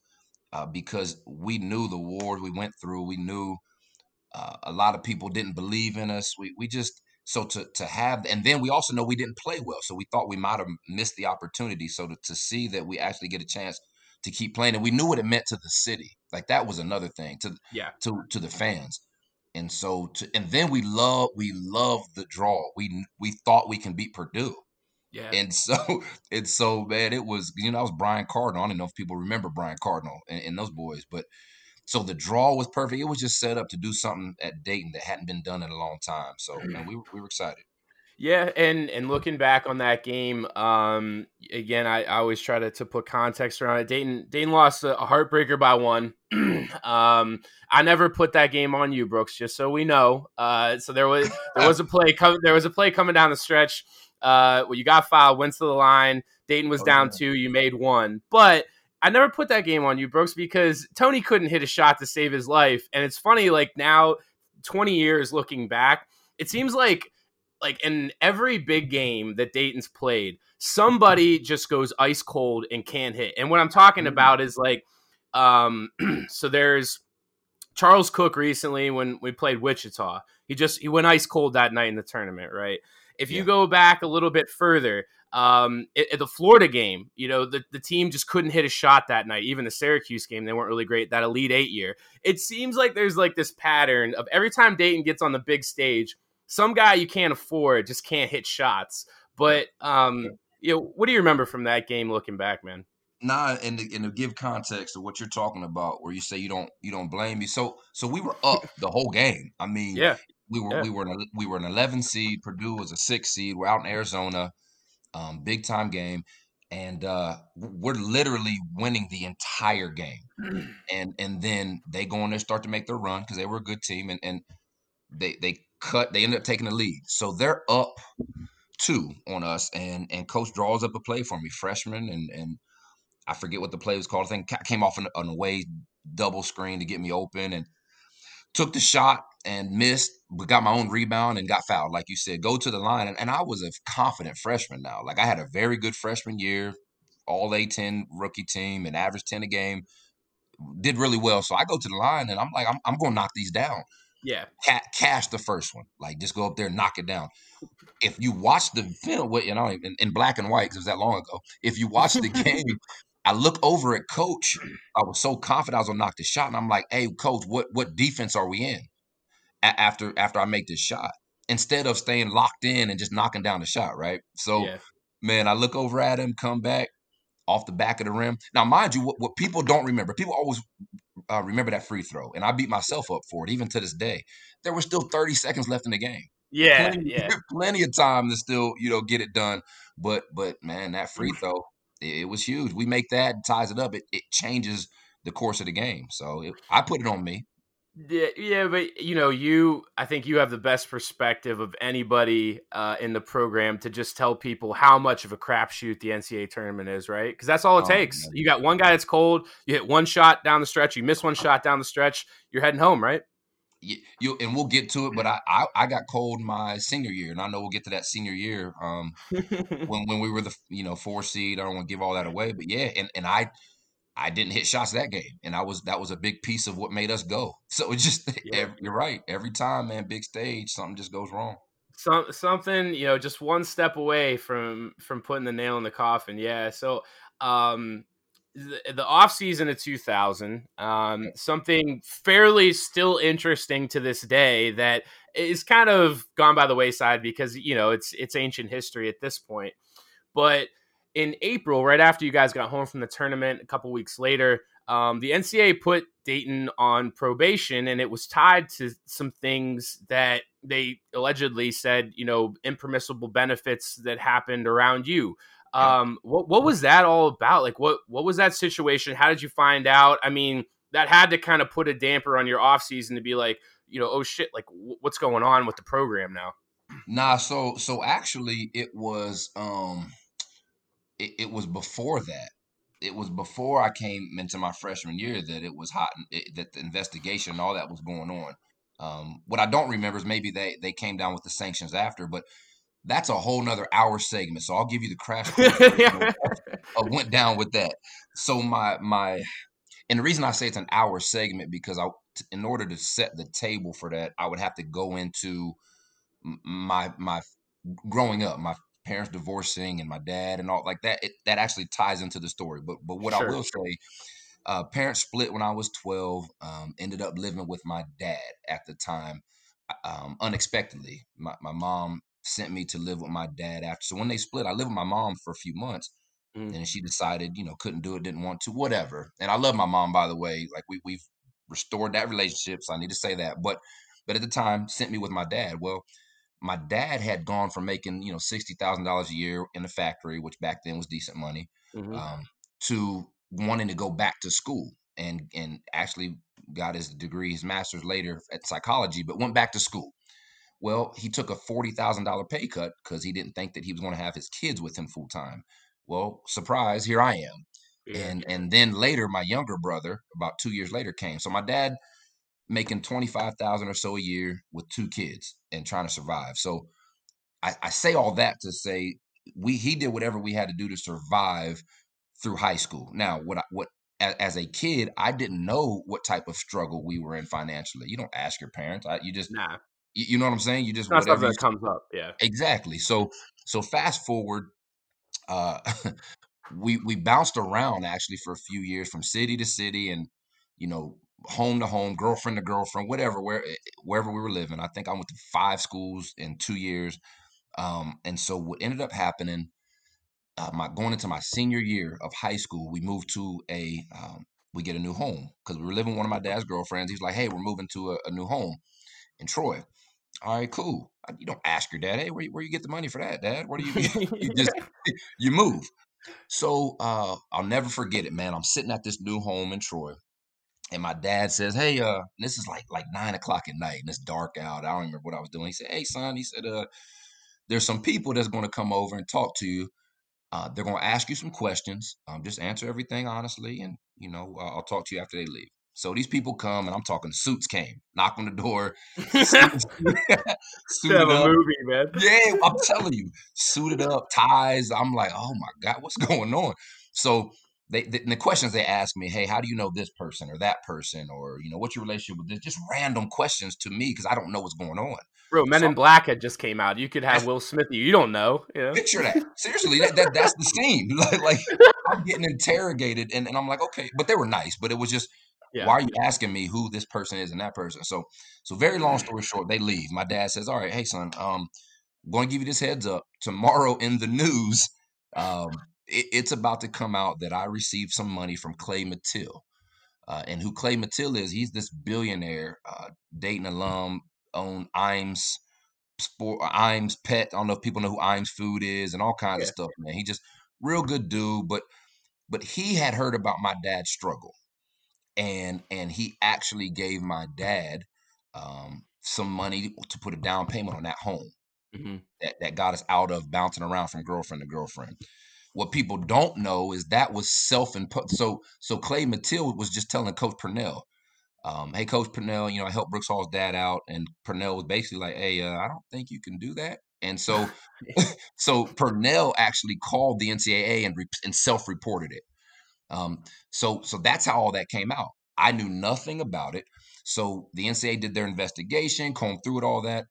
uh, because we knew the wars we went through. We knew uh, a lot of people didn't believe in us. We we just so to to have and then we also know we didn't play well, so we thought we might have missed the opportunity. So to, to see that we actually get a chance to keep playing, and we knew what it meant to the city. Like that was another thing to Yeah. to to the fans. And so to and then we love we love the draw. We we thought we can beat Purdue. Yeah. And so [LAUGHS] it's so man, it was you know, I was Brian Cardinal. I don't know if people remember Brian Cardinal and, and those boys, but so the draw was perfect. It was just set up to do something at Dayton that hadn't been done in a long time. So man, we, were- we were excited. Yeah, and and looking back on that game, um, again, I, I always try to, to put context around it. Dayton Dayton lost a, heartbreaker by one. [CLEARS THROAT] um, I never put that game on you, Brooks, just so we know. Uh, so there was there was a [LAUGHS] play com- there was a play coming down the stretch. Uh, well, you got fouled, went to the line. Dayton was Oh, down yeah. two, you made one, but I never put that game on you, Brooks, because Tony couldn't hit a shot to save his life. And it's funny, like now, twenty years looking back, it seems like like in every big game that Dayton's played, somebody just goes ice cold and can't hit. And what I'm talking Mhm. about is like, um, [CLEARS THROAT] so there's Charles Cooke recently when we played Wichita. He just he went ice cold that night in the tournament, right? If you Yeah. go back a little bit further, um, at, at the Florida game, you know the, the team just couldn't hit a shot that night. Even the Syracuse game, they weren't really great. That Elite Eight year, it seems like there's like this pattern of every time Dayton gets on the big stage, some guy you can't afford just can't hit shots. But um, you know, what do you remember from that game looking back, man? Nah, and to, and to give context to what you're talking about, where you say you don't you don't blame me. So so we were up the whole game. I mean, Yeah, we were yeah. we were an, we were an 11 seed. Purdue was a six seed. We're out in Arizona, um, big time game, and uh, we're literally winning the entire game. And and then they go in there start to make their run because they were a good team, and and they they cut. They ended up taking the lead. So they're up two on us, and and coach draws up a play for me, freshman, and and I forget what the play was called. I think ca- came off an, an away double screen to get me open, and took the shot and missed, but got my own rebound and got fouled. Like you said, go to the line, and, and I was a confident freshman now. Like I had a very good freshman year, all A10 rookie team, and average ten a game. Did really well, so I go to the line and I'm like, I'm, I'm going to knock these down yeah, ca- cash the first one. Like just go up there and knock it down. If you watch the film, what you know, in, in black and white, because it was that long ago. If you watch the [LAUGHS] game, I look over at coach. I was so confident I was gonna knock the shot, and I'm like, "Hey, coach, what what defense are we in?" A- after after I make this shot, instead of staying locked in and just knocking down the shot, right? So, yeah, man, I look over at him, come back off the back of the rim. Now, mind you, what, what people don't remember, people always uh, remember that free throw, and I beat myself up for it, even to this day. There was still 30 seconds left in the game. yeah, Plenty, yeah. [LAUGHS] plenty of time to still, you know, get it done. But, but man, that free throw, it, was huge. We make that, ties it up, it, it changes the course of the game. So it, I put it on me. Yeah, yeah, but you know, you I think you have the best perspective of anybody uh, in the program to just tell people how much of a crapshoot the NCAA tournament is, right? Because that's all it Oh, takes. man. You got one guy that's cold, you hit one shot down the stretch, you miss one [LAUGHS] shot down the stretch, you're heading home, right? You, you and we'll get to it, but I, I I got cold my senior year, and I know we'll get to that senior year. Um, [LAUGHS] when when we were the you know four seed. I don't want to give all that away, but yeah, and and I I didn't hit shots that game, and I was that was a big piece of what made us go. [LAUGHS] So it just [LAUGHS] Yeah. ev- you're right. Every time, man, big stage, something just goes wrong. Some something, you know, just one step away from from putting the nail in the coffin. Yeah. So um the, the off season of 2000 um something fairly still interesting to this day that is kind of gone by the wayside because you know it's it's ancient history at this point. But in april right after you guys got home from the tournament a couple weeks later um, the ncaa put dayton on probation and it was tied to some things that they allegedly said you know impermissible benefits that happened around you um what what was that all about? Like what what was that situation? How did you find out? I mean that had to kind of put a damper on your off season to be like you know oh shit like wh- what's going on with the program now? Nah, so so actually, it was um, it, it was before that. It was before I came into my freshman year that it was hot, it, that the investigation and all that was going on. Um, what I don't remember is maybe they they came down with the sanctions after, but that's a whole nother hour segment. So I'll give you the crash [LAUGHS] course version of what went down with that. So my my and the reason I say it's an hour segment because I in order to set the table for that, I would have to go into my my growing up, my parents divorcing and my dad and all like that. It, that actually ties into the story. But but what I will say, uh, parents split when I was twelve. Um, ended up living with my dad at the time, um, unexpectedly. My my mom sent me to live with my dad after. So when they split, I lived with my mom for a few months. Mm. And she decided, you know, couldn't do it, didn't want to, whatever. And I love my mom, by the way. Like we we've restored that relationship, so I need to say that. But but at the time, sent me with my dad. Well, my dad had gone from making you know sixty thousand dollars a year in the factory, which back then was decent money, Mhm. um, to wanting to go back to school and and actually got his degree, his master's later at psychology, but went back to school. Well, he took a forty thousand dollar pay cut because he didn't think that he was going to have his kids with him full time. Well, surprise, here I am. Yeah. And and then later, my younger brother, about two years later, came. So my dad making twenty five thousand or so a year with two kids and trying to survive. So I, I say all that to say we he did whatever we had to do to survive through high school. Now, what I, what as a kid, I didn't know what type of struggle we were in financially. You don't ask your parents. I, you just Nah, you, you know what I'm saying. You just not whatever. that comes up. Yeah. Exactly. So so fast forward, uh, [LAUGHS] we we bounced around actually for a few years from city to city and you know home to home, girlfriend to girlfriend, whatever, where eh, wherever we were living. I think I went to five schools in two years. Um, and so what ended up happening, uh, my going into my senior year of high school, we moved to a um, we get a new home because we were living with one of my dad's girlfriends. He's like, "Hey, we're moving to a, a new home in Troy." All right, cool. You don't ask your dad, "Hey, where where you get the money for that, Dad? Where do you [LAUGHS] you just [LAUGHS] you move?" So uh, I'll never forget it, man. I'm sitting at this new home in Troy, and my dad says, "Hey, uh, this is like like nine o'clock at night, and it's dark out. I don't remember what I was doing." He said, "Hey, son," he said, "Uh, there's some people that's going to come over and talk to you. Uh, they're going to ask you some questions. Um, just answer everything honestly, and you know, I'll talk to you after they leave." So these people come, and I'm talking suits came, knock on the door, [LAUGHS] suits- [LAUGHS] suited up. movie, man. Yeah, I'm [LAUGHS] telling you, suited up, ties. I'm like, oh my god, what's going on? So they, the, the questions they ask me, hey, how do you know this person or that person, or you know, what's your relationship with this? Just random questions to me because I don't know what's going on. Bro, Men So- in Black had just came out. You could have Will Smith. You don't know. You know? Picture that. Seriously, that, that that's the scene. like, like I'm getting interrogated, and, and I'm like, okay, but they were nice, but it was just. Yeah. Why are you asking me who this person is and that person? So, so very long story short, they leave. My dad says, "All right, hey son, um, I'm going to give you this heads up. Tomorrow in the news, um, it, it's about to come out that I received some money from Clay Mathile. Uh, and who Clay Mathile is, he's this billionaire, uh, Dayton alum, owned Iams Sport, Iams Pet. I don't know if people know who Iams Food is, and all kinds of stuff. Man, he just real good dude. But but he had heard about my dad's struggle, and and he actually gave my dad um, some money to put a down payment on that home Mhm. that, that got us out of bouncing around from girlfriend to girlfriend. What people don't know is that was self-imposed. So so Clay Mathile was just telling Coach Purnell, um, "Hey, Coach Purnell, you know I helped Brooks Hall's dad out," and Purnell was basically like, "Hey, uh, I don't think you can do that." And so [LAUGHS] [LAUGHS] so Purnell actually called the NCAA and re- and self-reported it. Um, so so that's how all that came out. I knew nothing about it. So the NCAA did their investigation, combed through it, all that,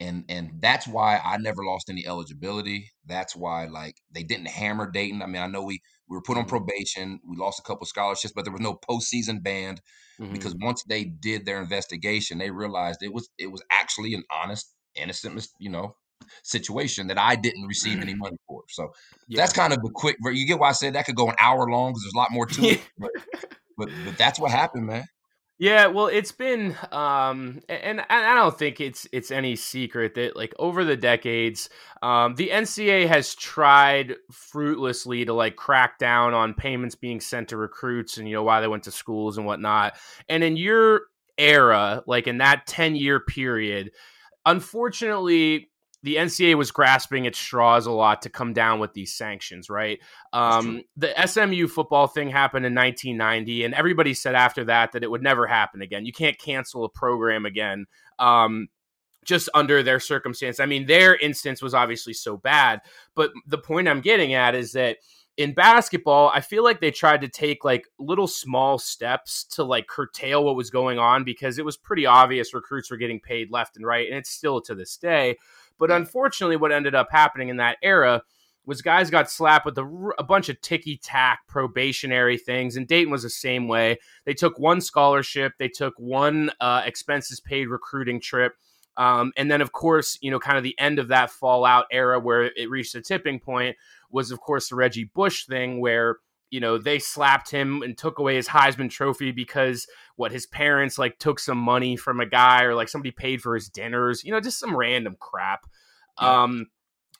and and that's why I never lost any eligibility. That's why like they didn't hammer Dayton. I mean, I know we we were put on Mhm. probation. We lost a couple scholarships, but there was no postseason band Mhm. because once they did their investigation, they realized it was it was actually an honest, innocent, you know, situation that I didn't receive any money for. So Yeah. that's kind of the quick. You get why I said that could go an hour long because there's a lot more to it. [LAUGHS] But, but but that's what happened, man. Yeah, well, it's been, um, and, and I don't think it's it's any secret that like over the decades, um, the NCA has tried fruitlessly to like crack down on payments being sent to recruits and you know why they went to schools and whatnot. And in your era, like in that ten year period, unfortunately. The NCAA was grasping at straws a lot to come down with these sanctions, right? Um, the SMU football thing happened in 1990, and everybody said after that that it would never happen again. You can't cancel a program again. Um, just under their circumstance. I mean, their instance was obviously so bad, but the point I'm getting at is that in basketball, I feel like they tried to take like little small steps to like curtail what was going on because it was pretty obvious recruits were getting paid left and right, and it's still to this day. But unfortunately, what ended up happening in that era was guys got slapped with a bunch of ticky tack probationary things, and Dayton was the same way. They took one scholarship, they took one uh, expenses paid recruiting trip. Um, and then, of course, you know, kind of the end of that fallout era where it reached a tipping point was, of course, the Reggie Bush thing, where you know they slapped him and took away his Heisman Trophy because what his parents like took some money from a guy or like somebody paid for his dinners, you know, just some random crap. Yeah. Um,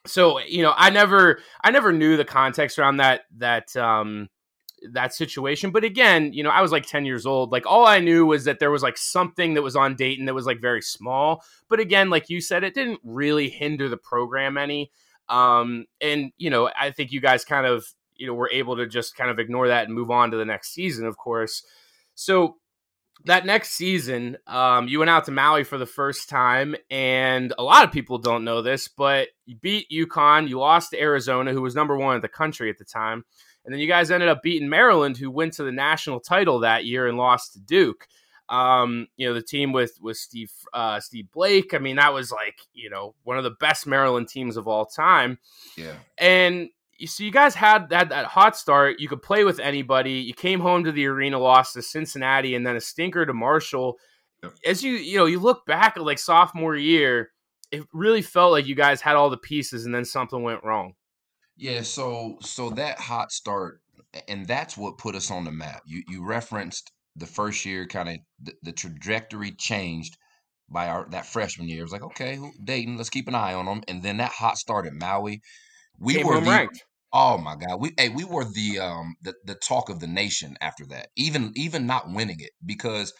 so you know, I never, I never knew the context around that that um that situation. But again, you know, I was like 10 years old. Like all I knew was that there was like something that was on Dayton that was like very small. But again, like you said, it didn't really hinder the program any. Um, and you know, I think you guys kind of, you know, were able to just kind of ignore that and move on to the next season, of course. So that next season, um, you went out to Maui for the first time, and a lot of people don't know this, but you beat UConn. You lost to Arizona, who was number one in the country at the time, and then you guys ended up beating Maryland, who went to the national title that year and lost to Duke. Um, you know the team with with Steve uh, Steve Blake. I mean, that was like you know one of the best Maryland teams of all time. Yeah. And so you guys had that that hot start. You could play with anybody. You came home to the arena, lost to Cincinnati, and then a stinker to Marshall. Yep. As you you know, you look back at like sophomore year, it really felt like you guys had all the pieces, and then something went wrong. Yeah, so so that hot start, and that's what put us on the map. You you referenced the first year, kind of the, the trajectory changed by our that freshman year. It was like, okay, Dayton, let's keep an eye on them. And then that hot start at Maui, we Came were the, ranked. oh my god, we hey, we were the um the the talk of the nation after that. Even even not winning it because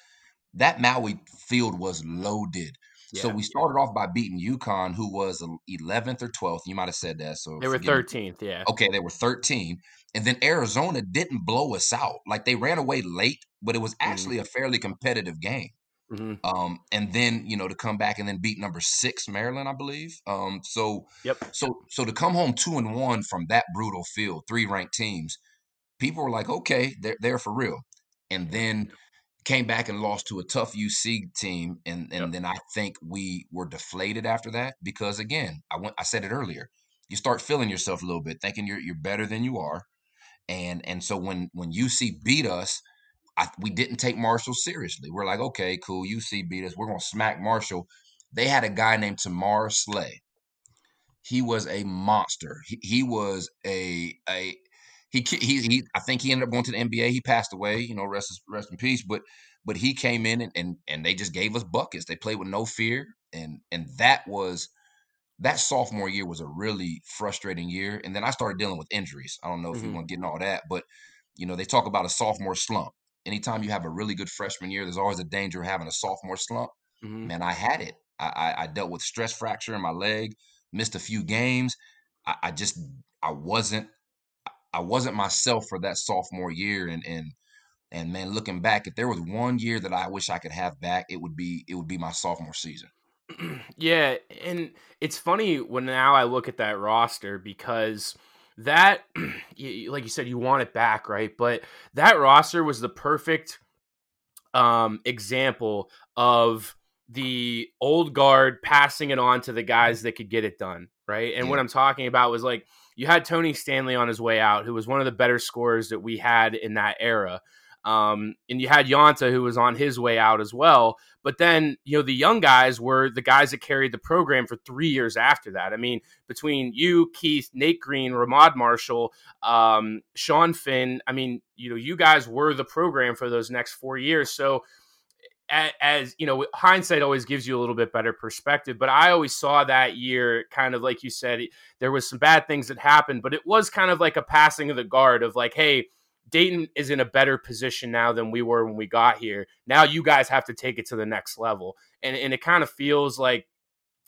that Maui field was loaded. So we started off by beating UConn, who was 11th or 12th. You might have said that. So They were forgive me. thirteenth. Yeah. Okay, they were 13. And then Arizona didn't blow us out. Like they ran away late, but it was Mm-hmm. actually a fairly competitive game. Hmm Um, and then, you know, to come back and then beat number six Maryland, I believe. Um, so Yep. so so to come home two and one from that brutal field, three ranked teams, people were like, okay, they're they're for real. And then came back and lost to a tough UC team, and and Yep. then I think we were deflated after that because again, I went I said it earlier, you start feeling yourself a little bit, thinking you're you're better than you are, and and so when when UC beat us. I, we didn't take Marshall seriously. We're like, okay, cool. UC beat us. We're gonna smack Marshall. They had a guy named Tamar Slay. He was a monster. He, he was a a he, he he. I think he ended up going to the NBA. He passed away. You know, rest rest in peace. But but he came in and and, and they just gave us buckets. They played with no fear, and and that was that sophomore year was a really frustrating year. And then I started dealing with injuries. I don't know if Mhm. you want to get into all that, but you know, they talk about a sophomore slump. Anytime you have a really good freshman year, there's always a danger of having a sophomore slump. hmm Man, I had it. I, I, I dealt with stress fracture in my leg, missed a few games. I, I just I wasn't I wasn't myself for that sophomore year. And and and man, looking back, if there was one year that I wish I could have back, it would be it would be my sophomore season. [CLEARS THROAT] yeah, and it's funny when now I look at that roster because that, [CLEARS THROAT] like you said, you want it back, right? But that roster was the perfect um, example of the old guard passing it on to the guys that could get it done, right? And what I'm talking about was like you had Tony Stanley on his way out, who was one of the better scorers that we had in that era. Um, and you had Yonta, who was on his way out as well. But then, you know, the young guys were the guys that carried the program for three years after that. I mean, between you, Keith, Nate Green, Ramod Marshall, um, Sean Finn, I mean, you know, you guys were the program for those next four years. So, as you know, hindsight always gives you a little bit better perspective. But I always saw that year kind of like you said, there was some bad things that happened, but it was kind of like a passing of the guard of like, hey, Dayton is in a better position now than we were when we got here. Now you guys have to take it to the next level. And and it kind of feels like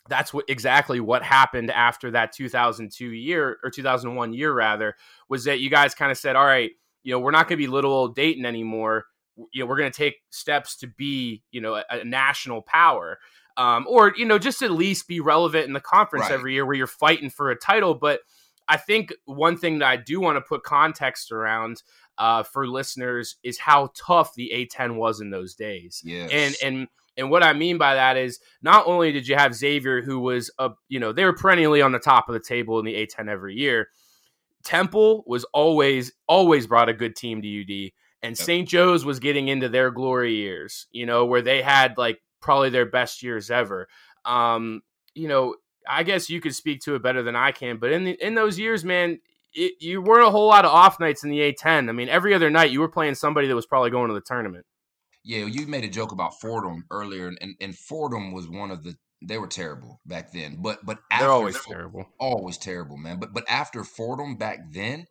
that's what exactly what happened after that 2002 year or 2001 year rather was that you guys kind of said, "All right, you know, we're not going to be little old Dayton anymore. You know, we're going to take steps to be, you know, a, a national power." Um, or you know, just at least be relevant in the conference Right. every year where you're fighting for a title. But I think one thing that I do want to put context around uh, for listeners is how tough the A10 was in those days. Yes. And and and what I mean by that is not only did you have Xavier, who was a you know they were perennially on the top of the table in the A10 every year. Temple was always always brought a good team to UD, and. St. Joe's was getting into their glory years. You know where they had like probably their best years ever. Um, you know, I guess you could speak to it better than I can, but in the, in those years, man, it, you weren't a whole lot of off nights in the A10. I mean, every other night you were playing somebody that was probably going to the tournament. Yeah, you made a joke about Fordham earlier, and, and Fordham was one of the they were terrible back then. But but They're after always Ford- terrible. always terrible, man. But but after Fordham back then,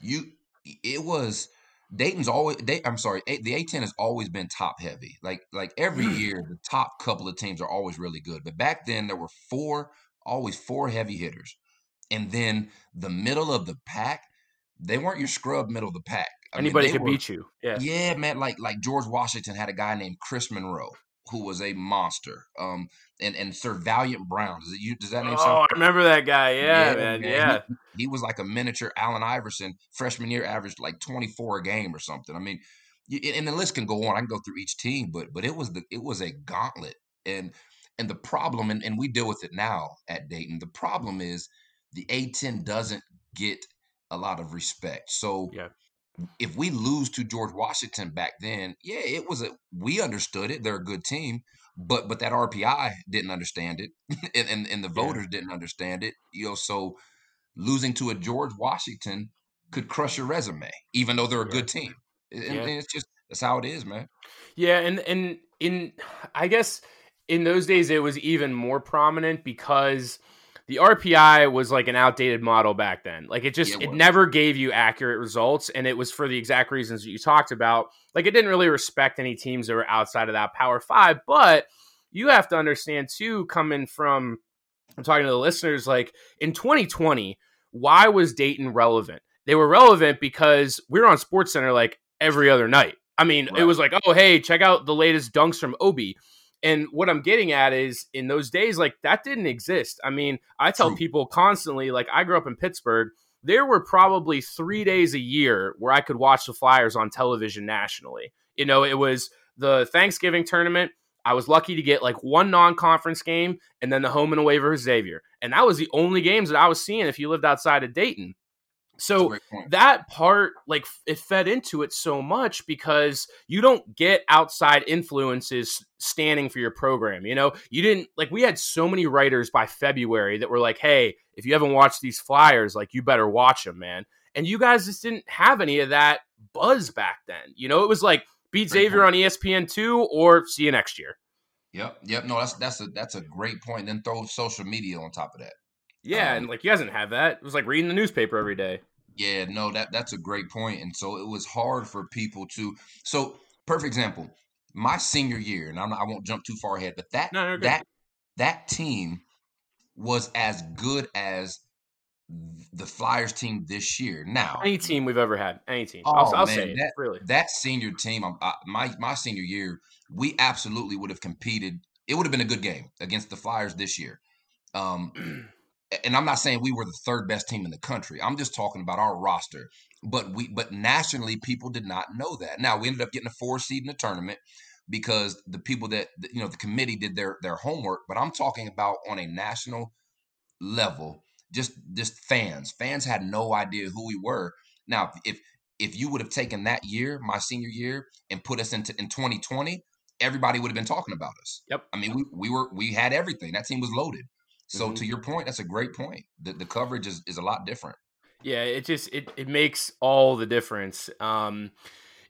you it was Dayton's always. They, I'm sorry, A- the A10 has always been top heavy. Like like every mm. year, the top couple of teams are always really good. But back then, there were four, always four heavy hitters, and then the middle of the pack, they weren't your scrub middle of the pack. I Anybody they could were- beat you. Yeah. yeah, man. Like like George Washington had a guy named Chris Monroe who was a monster. Um, and and SirValiant Brown. Does it you? Does that name sound? Oh, I remember that guy. Yeah, man. man. Yeah. He, he was like a miniature Allen Iverson. Freshman year, averaged like twenty four a game or something. I mean, and the list can go on. I can go through each team, but but it was the it was a gauntlet. And and the problem, and, and we deal with it now at Dayton. The problem is the A10 doesn't get a lot of respect. So Yeah. if we lose to George Washington back then, yeah, it was a we understood it. They're a good team, but but that RPI didn't understand it, [LAUGHS] and, and and the Yeah. voters didn't understand it. You know, so losing to a George Washington could crush your resume, even though they're a Yeah. good team. And, Yeah. and it's just that's how it is, man. Yeah, and and in I guess in those days it was even more prominent because the RPI was like an outdated model back then. Like it just Yeah, it it never gave you accurate results and it was for the exact reasons that you talked about. Like it didn't really respect any teams that were outside of that Power 5, but you have to understand too coming from I'm talking to the listeners like in 2020, why was Dayton relevant? They were relevant because we were on Sports Center like every other night. I mean, it was like, oh, hey, check out the latest dunks from Obi. And what I'm getting at is in those days, like that didn't exist. I mean, I tell True. people constantly, like I grew up in Pittsburgh. There were probably three days a year where I could watch the Flyers on television nationally. You know, it was the Thanksgiving tournament. I was lucky to get like one non-conference game and then the home and away versus Xavier. And that was the only games that I was seeing if you lived outside of Dayton. So that part like it fed into it so much because you don't get outside influences standing for your program you know you didn't like we had so many writers by february that were like hey if you haven't watched these flyers like you better watch them man and you guys just didn't have any of that buzz back then you know it was like beat Great xavier on E espn2 or see you next year Yep, yep. No, that's that's a that's a great point. Then throw social media on top of that. Yeah Um, and like you guys didn't have that it was like reading the newspaper every day Yeah, no, that that's a great point. And so it was hard for people to. So, perfect example. My senior year, and I'm not, I won't jump too far ahead, but that No, that that team was as good as the Flyers team this year. Now, any team we've ever had any team i'll, Oh, I'll man, say it really that senior team, I, my my senior year, we absolutely would have competed. It would have been a good game against the Flyers this year. Um, [CLEARS THROAT] and I'm not saying we were the third best team in the country. I'm just talking about our roster. But we, but nationally, people did not know that. Now we ended up getting a four seed in the tournament because the people that you know the committee did their their homework. But I'm talking about on a national level, just just fans. Fans had no idea who we were. Now, if if you would have taken that year, my senior year, and put us into in 2020, everybody would have been talking about us. Yep. I mean, we we were we had everything. That team was loaded. So Mhm. to your point, that's a great point. The the coverage is, is a lot different. Yeah, it just it it makes all the difference. Um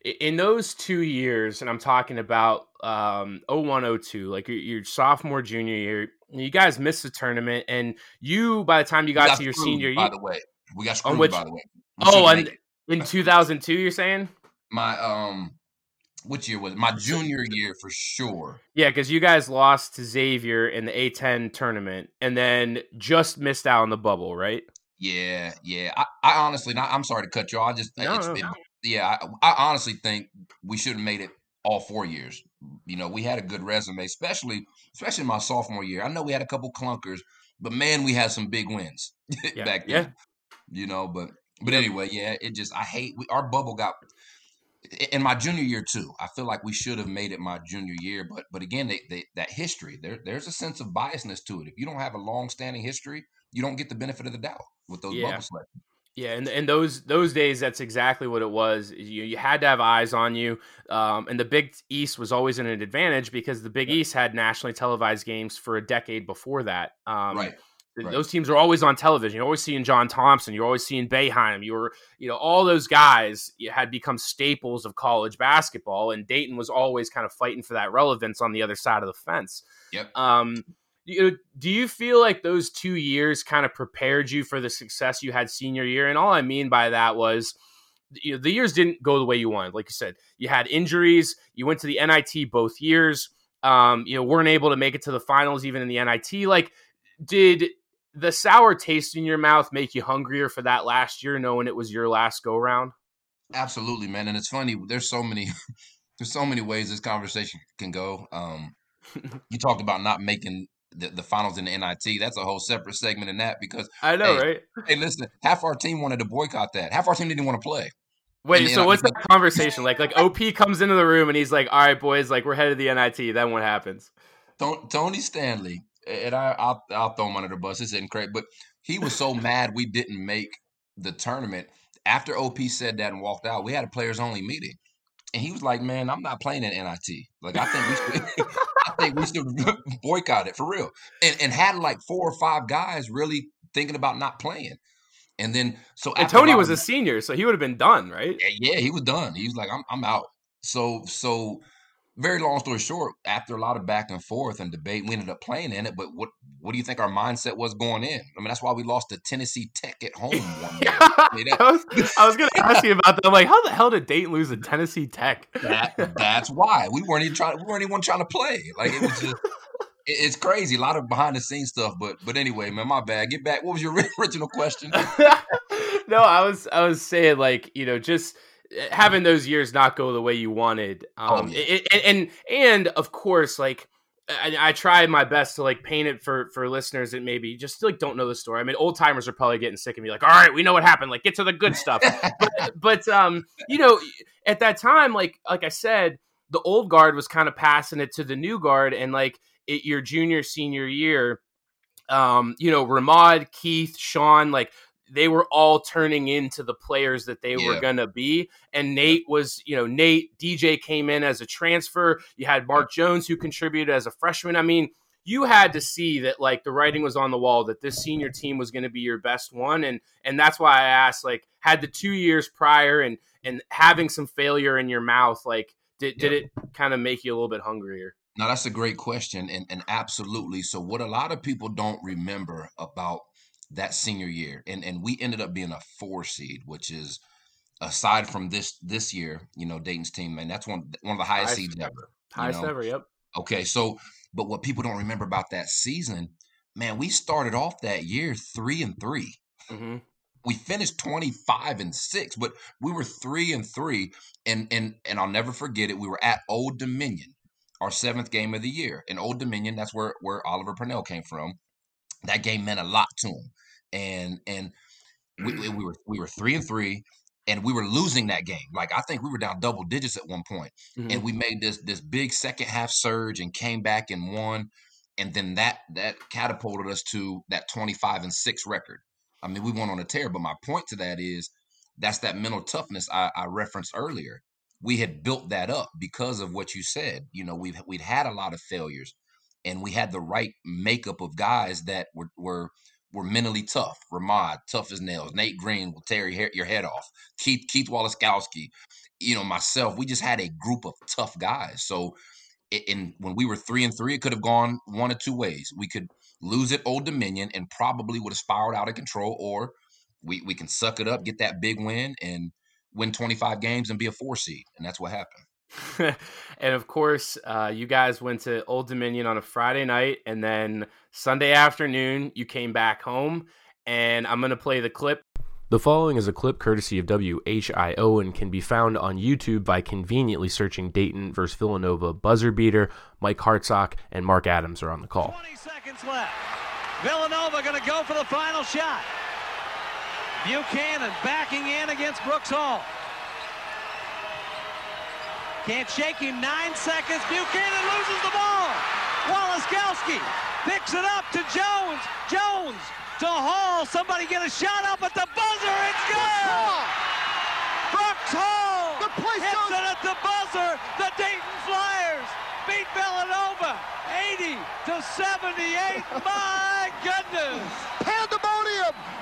in those two years, and I'm talking about um 01, 02, like your, your sophomore, junior year, you guys missed the tournament, and you by the time you We got, to your screwed, senior year, by the way, we got screwed. which- by the way. We oh, and in 2002, you're saying? my um, which year was it? my junior year for sure. Yeah, because you guys lost to Xavier in the A10 tournament, and then just missed out on the bubble, right? Yeah, yeah. I, I honestly, not, I'm sorry to cut you. I just, No, it's, no. it- yeah. I, I honestly think we should have made it all four years. You know, we had a good resume, especially, especially my sophomore year. I know we had a couple clunkers, but man, we had some big wins [LAUGHS] Yeah, back yeah. then. You know, but but anyway, yeah. It just, I hate we, our bubble got in my junior year too. I feel like we should have made it my junior year, but but again, they, they, that history there there's a sense of biasness to it. If you don't have a long standing history, you don't get the benefit of the doubt with those Yeah. bubble selections. Yeah, and and those those days, that's exactly what it was. You you had to have eyes on you, um, and the Big East was always in an advantage because the Big East had nationally televised games for a decade before that. Um, right. Right. Those teams were always on television. You're always seeing John Thompson. You're always seeing Boeheim. You were, you know, all those guys had become staples of college basketball, and Dayton was always kind of fighting for that relevance on the other side of the fence. Yep. Um, you know, do you feel like those two years kind of prepared you for the success you had senior year? And all I mean by that was, you know, the years didn't go the way you wanted. Like you said, you had injuries. You went to the NIT both years. Um, you know, weren't able to make it to the finals even in the NIT. Like, did the sour taste in your mouth make you hungrier for that last year, knowing it was your last go round? Absolutely, man. And it's funny. There's so many. [LAUGHS] There's so many ways this conversation can go. Um, [LAUGHS] you talked about not making the, the finals in the NIT. That's a whole separate segment in that because I know, hey, right? Hey, listen, half our team wanted to boycott that. Half our team didn't want to play. Wait, so uh, what's that conversation like? Like OP comes into the room and he's like, "All right, boys, like we're headed to the NIT." Then what happens? Ton- Tony Stanley, and I, I'll, I'll throw him under the bus. This isn't great, but he was so [LAUGHS] mad we didn't make the tournament. After OP said that and walked out, we had a players only meeting, and he was like, "Man, I'm not playing in NIT. Like, I think we should, [LAUGHS] I think we should [LAUGHS] boycott it for real." And and had like four or five guys really thinking about not playing. And then so And Tony was a senior, so he would have been done, right? yeah, yeah, he was done. He was like, I'm I'm out. So so very long story short, after a lot of back and forth and debate, we ended up playing in it. But what what do you think our mindset was going in? I mean, that's why we lost to Tennessee Tech at [LAUGHS] home. I mean, that- I was, I was going to ask you about that. I'm like, how the hell did Dayton lose to Tennessee Tech? that, that's why we weren't even trying. We weren't even trying to play. Like it was just. It's crazy, a lot of behind the scenes stuff, but but anyway, man, my bad. Get back. What was your [LAUGHS] original question? [LAUGHS] no, I was I was saying like you know just having those years not go the way you wanted. Oh, Um, yeah. it- it- and and of course like. I, I try my best to like paint it for for listeners that maybe just like don't know the story. I mean, old timers are probably getting sick of me, like, all right, we know what happened. Like, get to the good stuff. but, [LAUGHS] but um, you know, at that time, like like I said, the old guard was kind of passing it to the new guard, and like it, your junior senior year, um, you know, Ramod, Keith, Sean, like they were all turning into the players that they were gonna be. And Nate was, you know, Nate DJ came in as a transfer. You had Mark Jones who contributed as a freshman. I mean. You had to see that like the writing was on the wall that this senior team was going to be your best one, and and that's why I asked like had the two years prior and and having some failure in your mouth like did did it kind of make you a little bit hungrier? Now that's a great question, and and absolutely. So what a lot of people don't remember about that senior year, and and we ended up being a four seed, which is aside from this this year, you know, Dayton's team, and that's one one of the highest Highest seeds ever. Highest know? ever, yep. Okay, so but what people don't remember about that season, man, we started off that year three and three. hmm We finished twenty five and six, but we were three and three, and and and I'll never forget it. We were at Old Dominion, our seventh game of the year, and Old Dominion. That's where where Oliver Purnell came from. That game meant a lot to him, and and we, we we were we were three and three, and we were losing that game. Like I think we were down double digits at one point Mhm. and we made this this big second half surge and came back and won and then that that catapulted us to that 25 and 6 record i mean we went on a tear but my point to that is that's that mental toughness i, I referenced earlier we had built that up because of what you said you know we've we'd had a lot of failures and we had the right makeup of guys that were were were mentally tough. Ramod, tough as nails. Nate Green will tear your, head off. Keith Keith Waleskowski, you know myself. We just had a group of tough guys. So, in when we were three and three, it could have gone one of two ways. We could lose at Old Dominion and probably would have spiraled out of control, or we we can suck it up, get that big win, and win 25 games and be a four seed. And that's what happened. And of course, uh, you guys went to Old Dominion on a Friday night, and then Sunday afternoon you came back home. And I'm gonna play the clip. The following is a clip courtesy of WHIO and can be found on YouTube by conveniently searching Dayton versus Villanova buzzer beater. Mike Hartsock and Mark Adams are on the call. 20 seconds left. Villanova going to go for the final shot. Buchanan backing in against Brooks Hall. Can't shake him. Nine seconds. Buchanan loses the ball. Waleskowski picks it up to Jones. Jones to Hall. Somebody get a shot up at the buzzer. It's good. Brooks Hall The place hits goes- it at the buzzer. The Dayton Flyers beat Villanova 80 to 78. My goodness.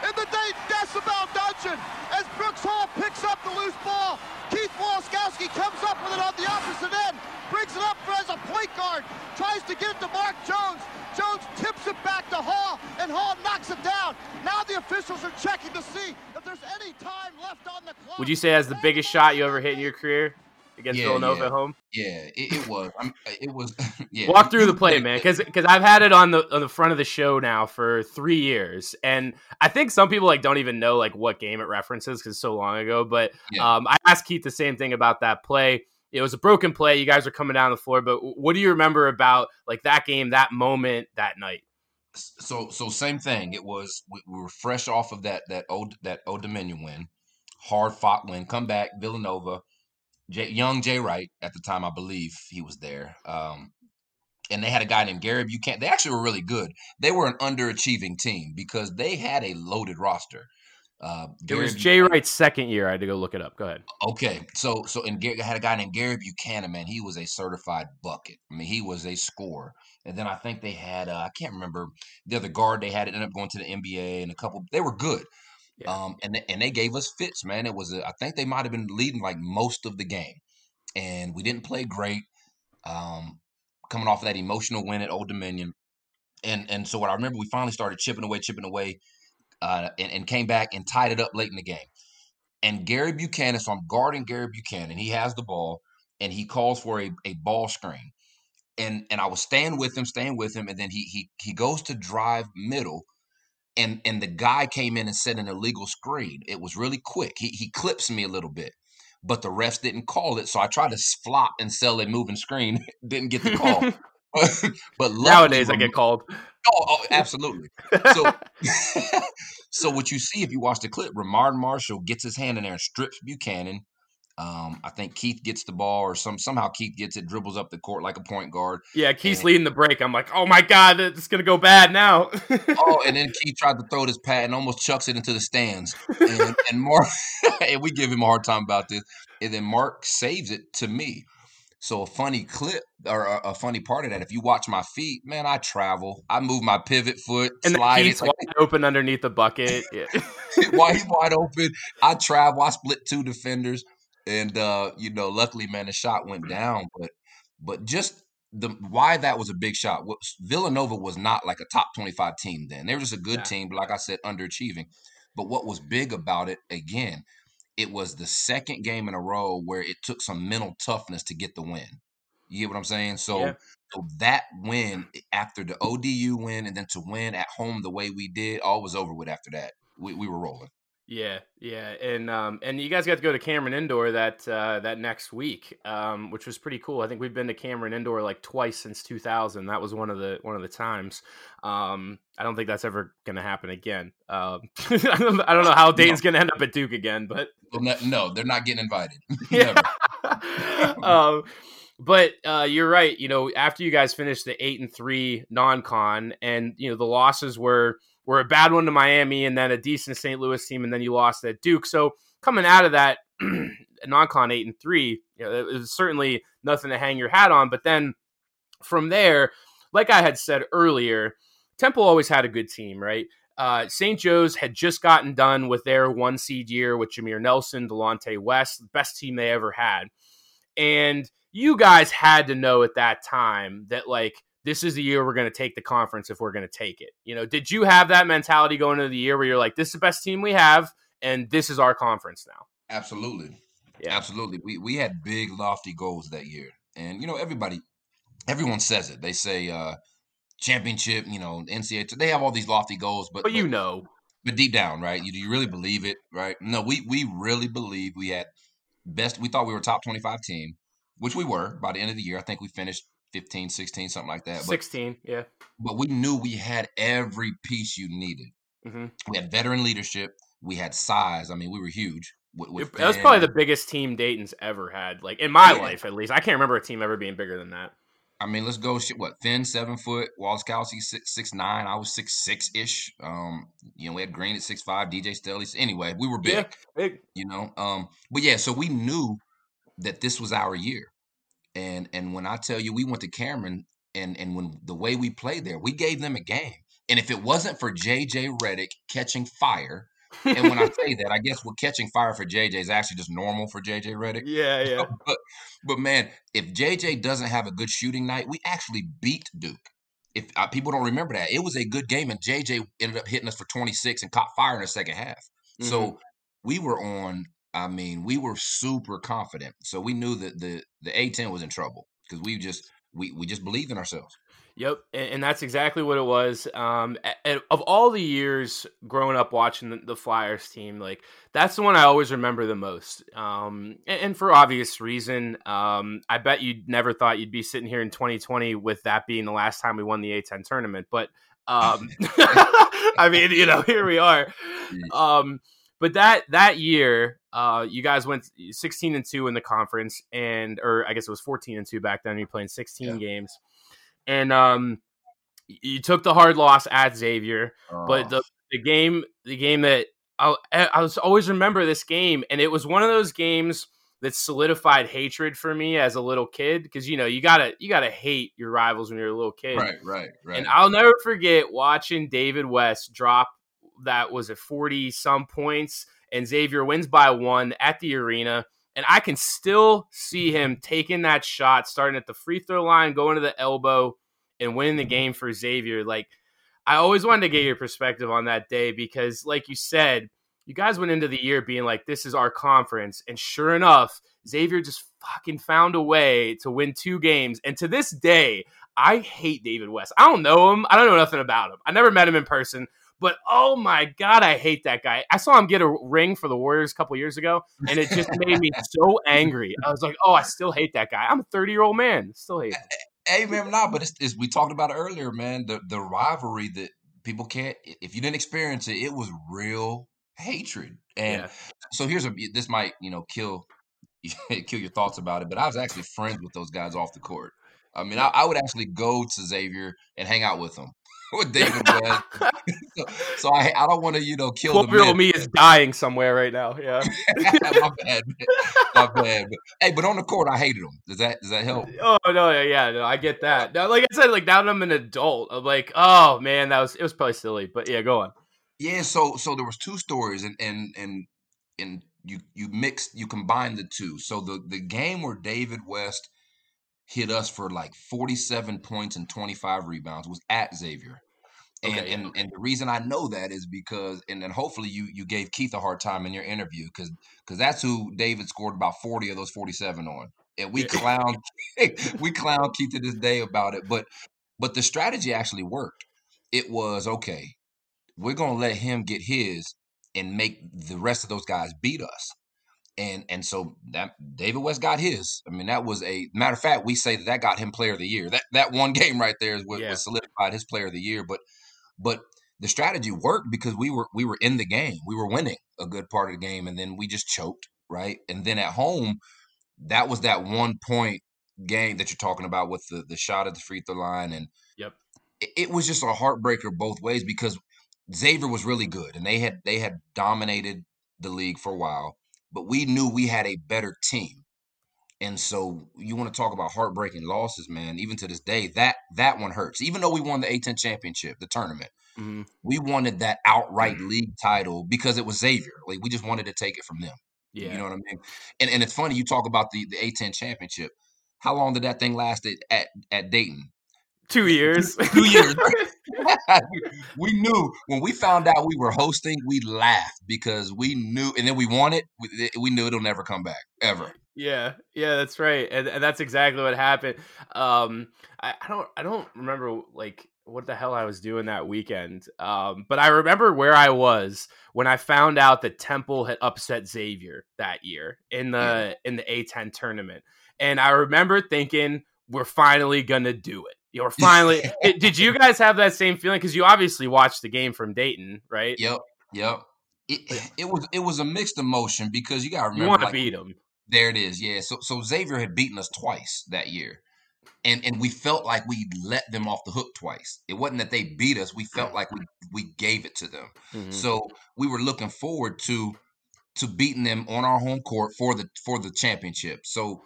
In the Dayton Decibel Dungeon as Brooks Hall picks up the loose ball. Keith Waleskowski comes up with it on the opposite end, brings it up for as a point guard, tries to get it to Mark Jones. Jones tips it back to Hall, and Hall knocks it down. Now the officials are checking to see if there's any time left on the clock. Would you say that's the biggest shot you ever hit in your career against Yeah, Villanova yeah. at home? Yeah, it, it was. I'm, it was. [LAUGHS] Yeah. Walk through the play, [LAUGHS] man, because I've had it on the on the front of the show now for three years, and I think some people like don't even know like what game it references because so long ago. But Yeah. um, I asked Keith the same thing about that play. It was a broken play. You guys are coming down the floor, but what do you remember about like that game, that moment, that night? so so same thing. It was we, we were fresh off of that that old that old Dominion win, hard fought win. Come back Villanova, Jay, young Jay Wright at the time I believe he was there. Um, and they had a guy named Gary Buchanan. They actually were really good. They were an underachieving team because they had a loaded roster. Uh, It was Jay Wright's second year. I had to go look it up. Go ahead. Okay, so so and Gary, I had a guy named Gary Buchanan. Man, he was a certified bucket. I mean, he was a scorer. And then I think they had uh, I can't remember the other guard they had. It ended up going to the NBA and a couple. They were good. Yeah. Um, and they, and they gave us fits, man. It was a, I think they might have been leading like most of the game, and we didn't play great. Um, coming off of that emotional win at Old Dominion, and and so what I remember, we finally started chipping away, chipping away, uh, and, and came back and tied it up late in the game and Gary Buchanan. So I'm guarding Gary Buchanan. He has the ball and he calls for a, a ball screen. And and I was staying with him, staying with him, and then he he he goes to drive middle, and and the guy came in and set an illegal screen. It was really quick. He he clips me a little bit, but the refs didn't call it. So I tried to flop and sell a moving screen. [LAUGHS] didn't get the call. [LAUGHS] but Nowadays, I get called. Oh, oh, absolutely. So, [LAUGHS] so what you see if you watch the clip, Ramod Marshall gets his hand in there and strips Buchanan. Um, I think Keith gets the ball, or some somehow Keith gets it, dribbles up the court like a point guard. Yeah, Keith's And- leading the break. I'm like, oh my god, it's gonna go bad now. Oh, and then [LAUGHS] Keith tried to throw this pad and almost chucks it into the stands. And, and Mark, [LAUGHS] and we give him a hard time about this. And then Mark saves it to me. So a funny clip or a, a funny part of that, if you watch my feet, man, I travel. I move my pivot foot, and slide it. Wide [LAUGHS] open underneath the bucket. Yeah. wide, he's wide open. I travel. I split two defenders, and uh, you know, luckily, man, the shot went down. But but just the why that was a big shot. Was, Villanova was not like a top twenty-five team then. They were just a good Yeah. team, but like I said, underachieving. But what was big about it again? It was the second game in a row where it took some mental toughness to get the win. You get what I'm saying? So, Yeah. so that win after the ODU win, and then to win at home the way we did, all was over with after that. We, we were rolling. Yeah, yeah, and um, and you guys got to go to Cameron Indoor that uh, that next week, um, which was pretty cool. I think we've been to Cameron Indoor like twice since 2000. That was one of the one of the times. Um, I don't think that's ever going to happen again. Um, [LAUGHS] I, don't, I don't know how Dayton's going to end up at Duke again, but Well, no, no, they're not getting invited. [LAUGHS] [LAUGHS] yeah. Um, but uh, you're right. You know, after you guys finished the eight and three non-con, and you know the losses were were a bad one to Miami, and then a decent St. Louis team, and then you lost at Duke. So coming out of that [CLEARS THROAT] non-con eight and three, you know, it was certainly nothing to hang your hat on. But then from there, like I had said earlier, Temple always had a good team, right? Uh, St. Joe's had just gotten done with their one seed year with Jameer Nelson, Delonte West, the best team they ever had. And you guys had to know at that time that, like, this is the year we're going to take the conference if we're going to take it. You know, did you have that mentality going into the year where you're like, this is the best team we have, and this is our conference now? Absolutely. Yeah. Absolutely. We we had big lofty goals that year. And you know, everybody everyone says it. They say uh championship, you know, NCAA. They have all these lofty goals, but But you know, but deep down, right? You do you really believe it, right? No, we we really believe we had best we thought we were top 25 team, which we were by the end of the year. I think we finished 15, 16, something like that. But 16, yeah. but we knew we had every piece you needed. hmm We had veteran leadership. We had size. I mean, we were huge. With, with That was probably the biggest team Dayton's ever had, like in my Yeah. life at least. I can't remember a team ever being bigger than that. I mean, let's go. What? Finn seven foot, Waleskowski six six nine. I was six six ish. Um, you know, we had Green at six five, DJ Staley. Anyway, we were big. Yeah, big. You know, um, but yeah, so we knew that this was our year, and and when I tell you, we went to Cameron, and and when the way we played there, we gave them a game. And if it wasn't for JJ Redick catching fire, and when I [LAUGHS] say that, I guess what catching fire for JJ is actually just normal for JJ Redick. Yeah, [LAUGHS] yeah. but but man, if JJ doesn't have a good shooting night, we actually beat Duke. if uh, people don't remember that, it was a good game, and JJ ended up hitting us for 26 and caught fire in the second half. Mm-hmm. So we were on. I mean, we were super confident. So we knew that the the A10 was in trouble because we just we we just believed in ourselves. Yep, and, and that's exactly what it was. Um, and of all the years growing up watching the, the Flyers team, like that's the one I always remember the most. Um, and, and for obvious reason, um, I bet you never thought you'd be sitting here in 2020 with that being the last time we won the A10 tournament. But um, [LAUGHS] [LAUGHS] I mean, you know, here we are. Um, but that that year, uh, you guys went 16 and two in the conference, and or I guess it was 14 and two back then. You're playing 16 Yeah. games, and um, you took the hard loss at Xavier. But Oh, the the game, the game that I I was always remember this game, and it was one of those games that solidified hatred for me as a little kid because you know you gotta you gotta hate your rivals when you're a little kid. right, right, right. And I'll never forget watching David West drop that was at 40 some points and Xavier wins by one at the arena. And I can still see him taking that shot, starting at the free throw line, going to the elbow, and winning the game for Xavier. Like, I always wanted to get your perspective on that day because, like you said, you guys went into the year being like, this is our conference. And sure enough, Xavier just fucking found a way to win two games. And to this day, I hate David West. I don't know him. I don't know nothing about him. I never met him in person, but oh my god, I hate that guy. I saw him get a ring for the Warriors a couple years ago, and it just made me [LAUGHS] so angry. I was like, oh, I still hate that guy. I'm a 30 year old man, still hate him. Hey man, nah, but it's, it's we talked about it earlier, man. The the rivalry that people can't if you didn't experience it, it was real hatred. And Yeah. so here's a this might you know kill [LAUGHS] kill your thoughts about it, but I was actually friends with those guys off the court. I mean, I, I would actually go to Xavier and hang out with them with David West. [LAUGHS] [LAUGHS] so, so I I don't want to you know kill the 12 year old me is dying somewhere right now. Yeah. [LAUGHS] my bad, man. my bad. But, hey, but on the court, I hated him. Does that does that help? Oh no, yeah, yeah, no, I get that. Now, like I said, like now that I'm an adult, I'm like, oh man, that was it was probably silly, but yeah, go on. Yeah, so so there was two stories and and and and you you mixed you combined the two. So the the game where David West hit us for like 47 points and 25 rebounds was at Xavier. And yeah. and and the reason I know that is because and then hopefully you you gave Keith a hard time in your interview cuz cuz that's who David scored about 40 of those 47 on. And we clown [LAUGHS] [LAUGHS] we clown Keith to this day about it, but but the strategy actually worked. It was okay we're gonna let him get his and make the rest of those guys beat us. And and so that David West got his. I mean, that was a matter of fact. We say that that got him Player of the Year. That that one [LAUGHS] game right there is what, Yeah. what solidified his Player of the Year. But but the strategy worked because we were we were in the game. We were winning a good part of the game, and then we just choked right. And then at home, that was that one point game that you're talking about with the the shot at the free throw line and Yep. it, it was just a heartbreaker both ways because Xavier was really good and they had they had dominated the league for a while, but we knew we had a better team. And so you want to talk about heartbreaking losses, man. Even to this day, that that one hurts. Even though we won the A10 championship, the tournament, Mhm. we wanted that outright league title because it was Xavier. Like we just wanted to take it from them. Yeah. You know what I mean? And and it's funny you talk about the the A10 championship. How long did that thing last at at, at Dayton? Two years. Two years. [LAUGHS] [LAUGHS] we knew when we found out we were hosting, we laughed because we knew, and then we won it. We, we knew it'll never come back ever. Yeah, yeah, that's right, and, and that's exactly what happened. Um, I, I don't, I don't remember like what the hell I was doing that weekend. Um, but I remember where I was when I found out that Temple had upset Xavier that year in the in the A10 tournament, and I remember thinking we're finally gonna do it. You're finally. [LAUGHS] did, did you guys have that same feeling? Because you obviously watched the game from Dayton, right? Yep, yep. It, it was it was a mixed emotion because you got to remember You want to like, beat them. There it is. Yeah. So so Xavier had beaten us twice that year. And and we felt like we let them off the hook twice. It wasn't that they beat us. We felt like we we gave it to them. Mhm. So we were looking forward to to beating them on our home court for the for the championship. So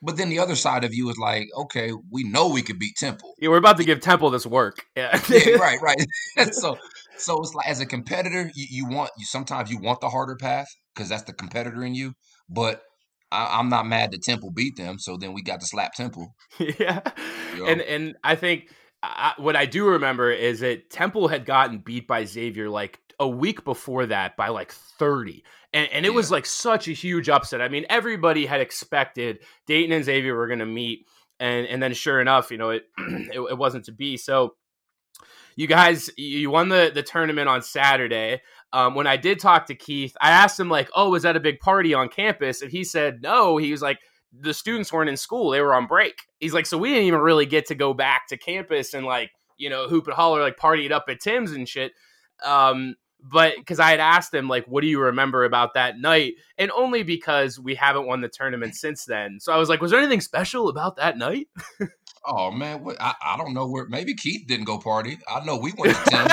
but then the other side of you is like, okay, we know we could beat Temple. Yeah, we're about to give Temple this work. [LAUGHS] Yeah, Yeah, right, right. [LAUGHS] so so it's like as a competitor, you, you want you sometimes you want the harder path because that's the competitor in you. But I, I'm not mad that Temple beat them, so then we got to slap Temple. [LAUGHS] yeah Yeah. and and i think I, what I do remember is that Temple had gotten beat by Xavier like a week before that by like 30. And, and it was like such a huge upset. I mean, everybody had expected Dayton and Xavier were going to meet. And, and then sure enough, you know, it, [CLEARS THROAT] it, it wasn't to be. So you guys, you won the, the tournament on Saturday. Um, when I did talk to Keith, I asked him like, "Oh, was that a big party on campus?" And he said, "No." He was like, "The students weren't in school; they were on break." He's like, "So we didn't even really get to go back to campus and like, you know, hoop and holler, like party it up at Tim's and shit." Um, but because I had asked him like, "What do you remember about that night?" and only because we haven't won the tournament since then. So I was like, "Was there anything special about that night?" [LAUGHS] Oh man, what, I, I don't know where. Maybe Keith didn't go party. I know we went to [LAUGHS] Tim's.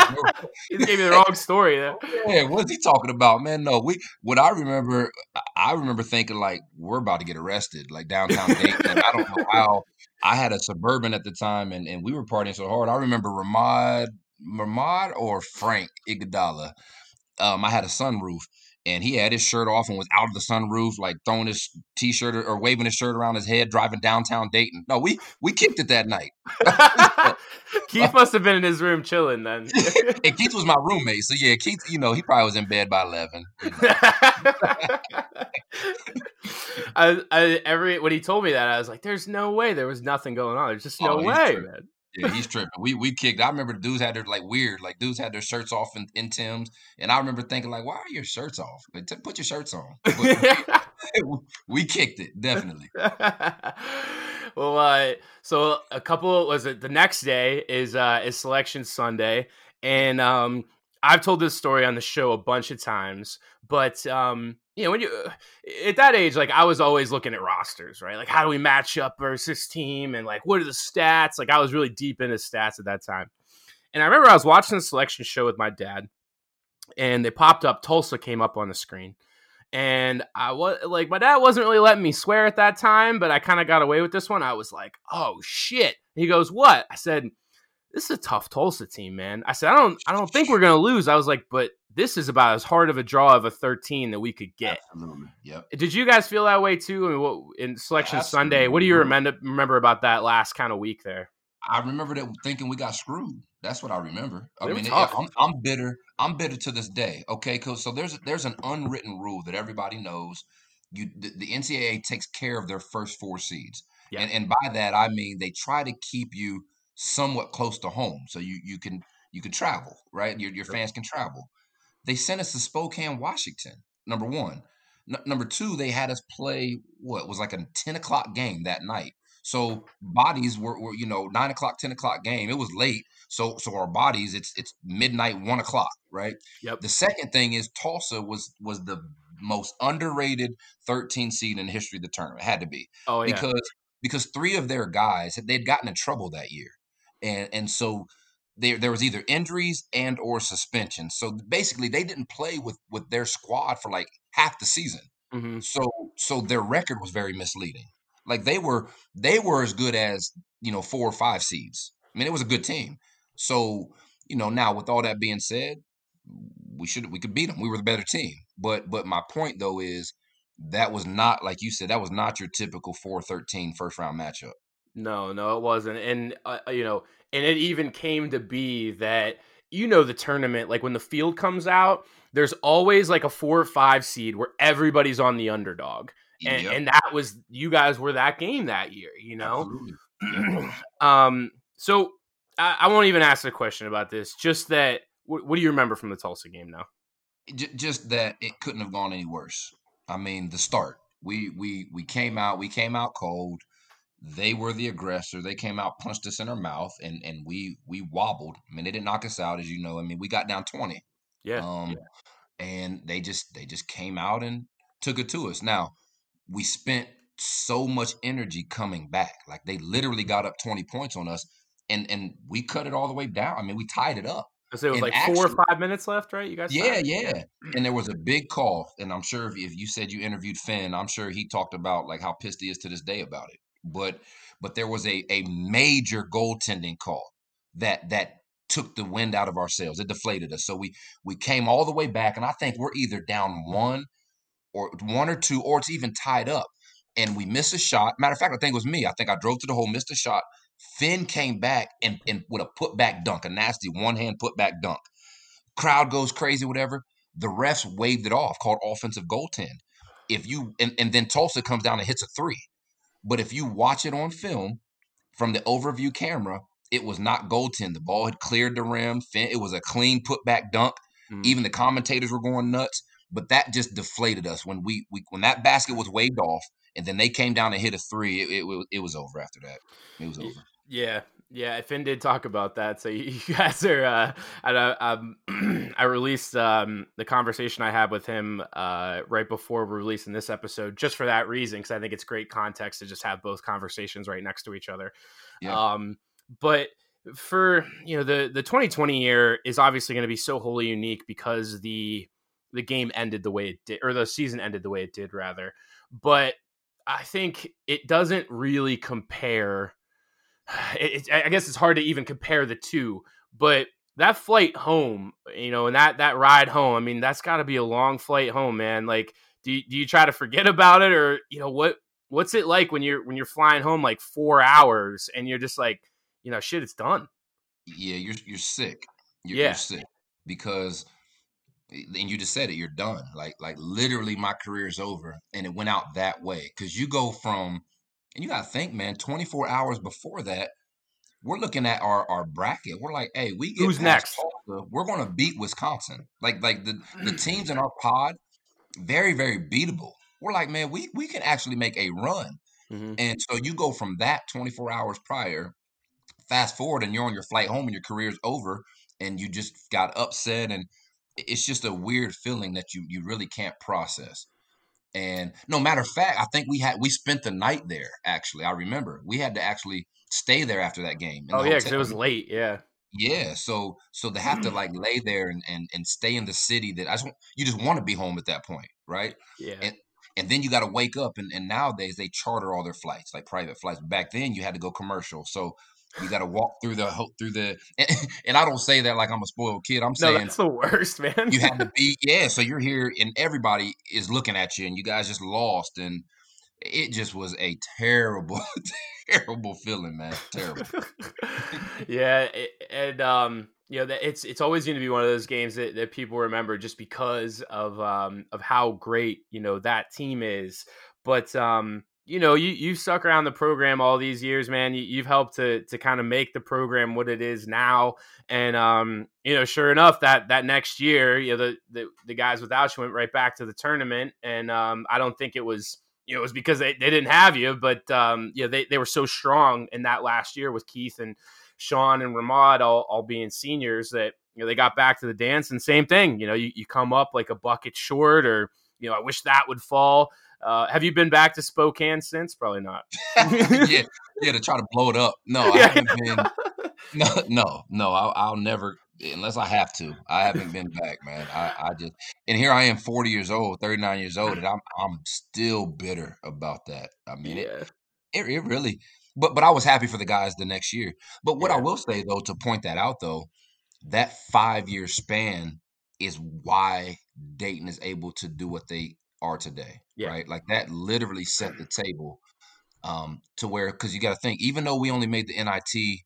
he gave me the wrong story. [LAUGHS] Yeah, what's he talking about, man? No, we. What I remember, I remember thinking like we're about to get arrested, like downtown Dayton. I don't know how. I had a suburban at the time, and, and we were partying so hard. I remember Ramod, Ramod or Frank Iguodala. Um, I had a sunroof, and he had his shirt off and was out of the sunroof, like throwing his t-shirt or, or waving his shirt around his head, driving downtown Dayton. No, we we kicked it that night. [LAUGHS] Keith must have been in his room chilling then. [LAUGHS] and Keith was my roommate, so yeah, Keith, you know, he probably was in bed by eleven. you know. [LAUGHS] I, I every when he told me that I was like, "There's no way there was nothing going on. There's just oh, no Oh, way, man." Yeah, he's tripping. We we kicked. I remember dudes had their like weird, like dudes had their shirts off in, in Tim's, and I remember thinking like, why are your shirts off? Like, t- put your shirts on. [LAUGHS] [LAUGHS] We kicked it definitely. [LAUGHS] well, uh, so a couple was it the next day is uh, is selection Sunday, and um, I've told this story on the show a bunch of times, but um, you know when you uh, at that age, like I was always looking at rosters, right? Like how do we match up versus team, and like what are the stats? Like I was really deep into stats at that time, and I remember I was watching the selection show with my dad, and they popped up. Tulsa came up on the screen and I was like, my dad wasn't really letting me swear at that time, but I kind of got away with this one. I was like, oh shit. He goes, what? I said, this is a tough Tulsa team, man. I said, I don't, I don't think we're gonna lose. I was like, but this is about as hard of a draw of a 13 that we could get. Absolutely. Yep. Did you guys feel that way too? I mean, what, in selection Sunday, what do you remember remember about that last kind of week there? I remember that thinking we got screwed. That's what I remember. I mean, it-. I'm, I'm bitter. I'm bitter to this day. Okay, cool. So there's there's an unwritten rule that everybody knows. You the, the NCAA takes care of their first four seeds, Yeah. and and by that I mean they try to keep you somewhat close to home, so you you can you can travel, right? Your your fans can travel. They sent us to Spokane, Washington. Number one. N- number two, they had us play what was like a ten o'clock game that night. So bodies were, were you know nine o'clock, ten o'clock game. It was late, so so our bodies it's it's midnight, one o'clock, right? Yep. The second thing is Tulsa was was the most underrated 13 seed in the history of the tournament. It had to be Oh yeah. because because three of their guys had they'd gotten in trouble that year, and and so there there was either injuries and or suspension. So basically, they didn't play with with their squad for like half the season. hmm So so their record was very misleading. Like they were they were as good as you know four or five seeds. I mean, it was a good team. So you know now with all that being said, we should we could beat them. We were the better team. But but my point though is that was not like you said that was not your typical 4-13 first round matchup. No, no, it wasn't. And uh, you know, and it even came to be that you know the tournament, like when the field comes out, there's always like a four or five seed where everybody's on the underdog, and, Yep, and that was you guys were that game that year, you know. [CLEARS THROAT] um, so I, I won't even ask a question about this. Just that, what, what do you remember from the Tulsa game now? Just that it couldn't have gone any worse. I mean, the start. We we we came out. We came out cold. They were the aggressor. They came out, punched us in our mouth, and and we we wobbled. I mean, they didn't knock us out, as you know. I mean, we got down twenty. Yeah, Um, and they just they just came out and took it to us. Now we spent so much energy coming back. Like they literally got up twenty points on us, and and we cut it all the way down. I mean, we tied it up. so it was and like four or five minutes left, right? You guys, Yeah, yeah. And there was a big call, and I'm sure if, if you said you interviewed Finn, I'm sure he talked about like how pissed he is to this day about it. But but there was a a major goaltending call that that took the wind out of our sails. It deflated us. So we we came all the way back, and I think we're either down one or one or two, or it's even tied up. And we missed a shot. Matter of fact, I think it was me. I think I drove to the hole, missed a shot, Finn came back and, and with a putback dunk, a nasty one hand putback dunk. Crowd goes crazy, whatever. The refs waved it off, called offensive goaltend. If you and, and then Tulsa comes down and hits a three. But if you watch it on film from the overview camera, it was not goaltend. The ball had cleared the rim. It was a clean putback dunk. Mm. Even the commentators were going nuts. But that just deflated us when we, we when that basket was waved off, and then they came down and hit a three. It, it, it was over after that. It was over. Yeah, yeah. Finn did talk about that. So [LAUGHS] you guys are. Uh, uh, um, [CLEARS THROAT] I released um, the conversation I had with him uh, right before releasing this episode, just for that reason, because I think it's great context to just have both conversations right next to each other. Yeah. Um, but for you know the the 2020 year is obviously going to be so wholly unique because the the game ended the way it did, or the season ended the way it did, rather. But I think it doesn't really compare. [SIGHS] It, it, I guess it's hard to even compare the two, but that flight home, you know, and that that ride home, I mean, that's got to be a long flight home, man. Like, do you, do you try to forget about it, or you know what what's it like when you're when you're flying home like four hours and you're just like, you know, shit, it's done. Yeah, you're you're sick. You're, Yeah. you're sick because, eh, and you just said it. You're done. Like like literally, my career's over, and it went out that way. Because you go from, and you got to think, man. 24 hours before that, we're looking at our our bracket. We're like, hey, we get Who's next? Tulsa, we're gonna beat Wisconsin. Like like the the teams in our pod, very very beatable. We're like, man, we we can actually make a run. Mm-hmm. And so you go from that 24 hours prior, fast forward, and you're on your flight home and your career's over, and you just got upset, and it's just a weird feeling that you you really can't process. And no matter of fact, I think we had we spent the night there. Actually, I remember we had to actually stay there after that game. Oh yeah, because it was late. Yeah. Yeah, so so to have to like [CLEARS THROAT] lay there and, and and stay in the city that I just you just want to be home at that point, right? Yeah. And and then you got to wake up and, and nowadays they charter all their flights like private flights. Back then you had to go commercial, so you got to walk through the through the and, and I don't say that like I'm a spoiled kid. I'm saying no, that's the worst, man. you had to [LAUGHS] be yeah. So you're here and everybody is looking at you and you guys just lost and it just was a terrible [LAUGHS] terrible feeling, man. Terrible. [LAUGHS] yeah, it, and um, you know, it's it's always going to be one of those games that, that people remember just because of um of how great you know that team is. But um, you know, you you've stuck around the program all these years, man. You, you've helped to to kind of make the program what it is now. And um, you know, sure enough, that that next year, you know, the the, the guys without you went right back to the tournament, and um, I don't think it was you know, it was because they, they didn't have you, but um, you know, they, they were so strong in that last year with Keith and Sean and Ramod all, all being seniors that, you know, they got back to the dance and same thing, you know, you, you come up like a bucket short or, you know, I wish that would fall. Uh, have you been back to Spokane since? Probably not. [LAUGHS] yeah, yeah, to try to blow it up. No, I haven't been. [LAUGHS] No, no, no. I'll, I'll never, unless I have to. I haven't been back, man. I, I just, and here I am, forty years old, thirty nine years old, and I'm, I'm still bitter about that. I mean, it, yeah. it, it really. But, but I was happy for the guys the next year. But what I will say though, to point that out though, that five year span is why Dayton is able to do what they are today. Yeah. Right, like that literally set the table um, to where because you got to think even though we only made the NIT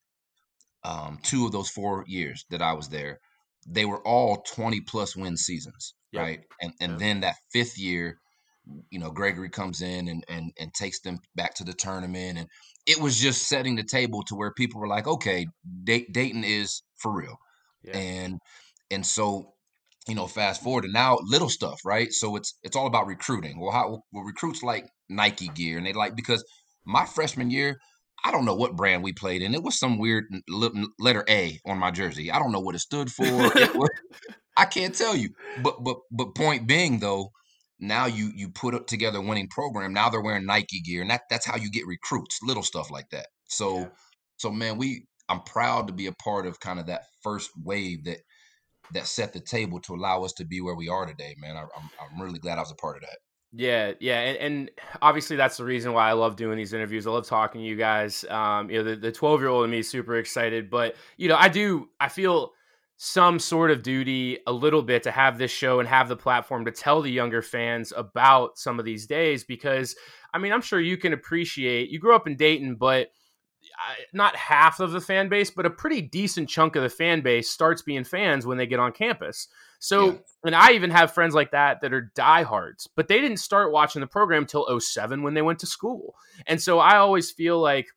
um, two of those four years that I was there, they were all twenty plus win seasons, Yep. right? And and Yep. then that fifth year, you know, Gregory comes in and and and takes them back to the tournament, and it was just setting the table to where people were like, okay, Day- Dayton is for real, Yeah. and and so you know fast forward and now little stuff right? So it's it's all about recruiting. Well how well recruits like nike gear and they like because my freshman year i don't know what brand we played in. It was some weird letter a on my jersey. I don't know what it stood for It [LAUGHS] was- i can't tell you. But but but point being though now you you put up together a winning program. Now they're wearing nike gear and that that's how you get recruits little stuff like that. So Yeah. so man we i'm proud to be a part of kind of that first wave that that set the table to allow us to be where we are today, man. I, I'm I'm really glad I was a part of that. Yeah, yeah, and, and obviously that's the reason why I love doing these interviews. I love talking to you guys. Um, you know, the twelve year old in me is super excited, but you know, I do. I feel some sort of duty a little bit to have this show and have the platform to tell the younger fans about some of these days because I mean, I'm sure you can appreciate. You grew up in Dayton, but not half of the fan base, but a pretty decent chunk of the fan base starts being fans when they get on campus. So, Yeah. and I even have friends like that that are diehards, but they didn't start watching the program till 07 when they went to school. And so I always feel like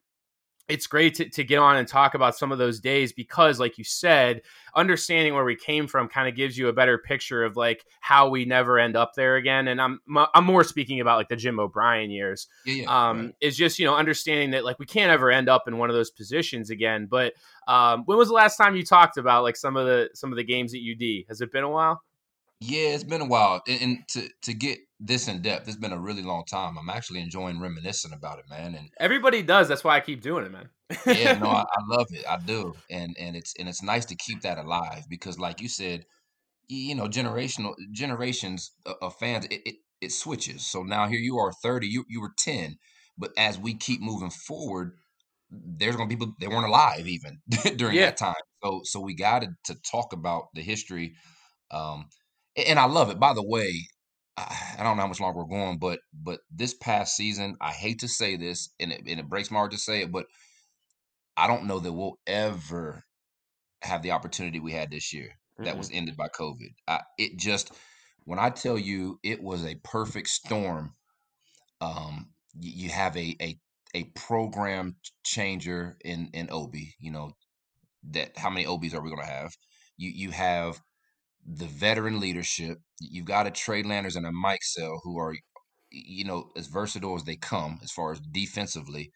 it's great to, to get on and talk about some of those days because like you said understanding where we came from kind of gives you a better picture of like how we never end up there again and i'm i'm more speaking about like the jim o'brien years Yeah, yeah. um right. is just you know understanding that like we can't ever end up in one of those positions again but um when was the last time you talked about like some of the some of the games at ud has it been a while Yeah, it's been a while, and, and to to get this in depth, it's been a really long time. I'm actually enjoying reminiscing about it, man. And everybody does that's why i keep doing it man yeah, no, I, [LAUGHS] I love it. I do, and and it's and it's nice to keep that alive because, like you said, you know, generational generations of, fans, it, it it switches. So now here you are, thirty, you you were ten, but as we keep moving forward, there's gonna be people they weren't alive even [LAUGHS] during Yeah. that time. So so we got to talk about the history, um, and I love it. By the way, I don't know how much longer we're going, but but this past season, I hate to say this, and it, and it breaks my heart to say it, but I don't know that we'll ever have the opportunity we had this year that was ended by COVID. I, it just, when I tell you, it was a perfect storm. Um, you, you have a a a program changer in in Obi. You know that how many Obis are we going to have? You you have the veteran leadership. You've got a Trey Landers and a Mikesell who are, you know, as versatile as they come as far as defensively.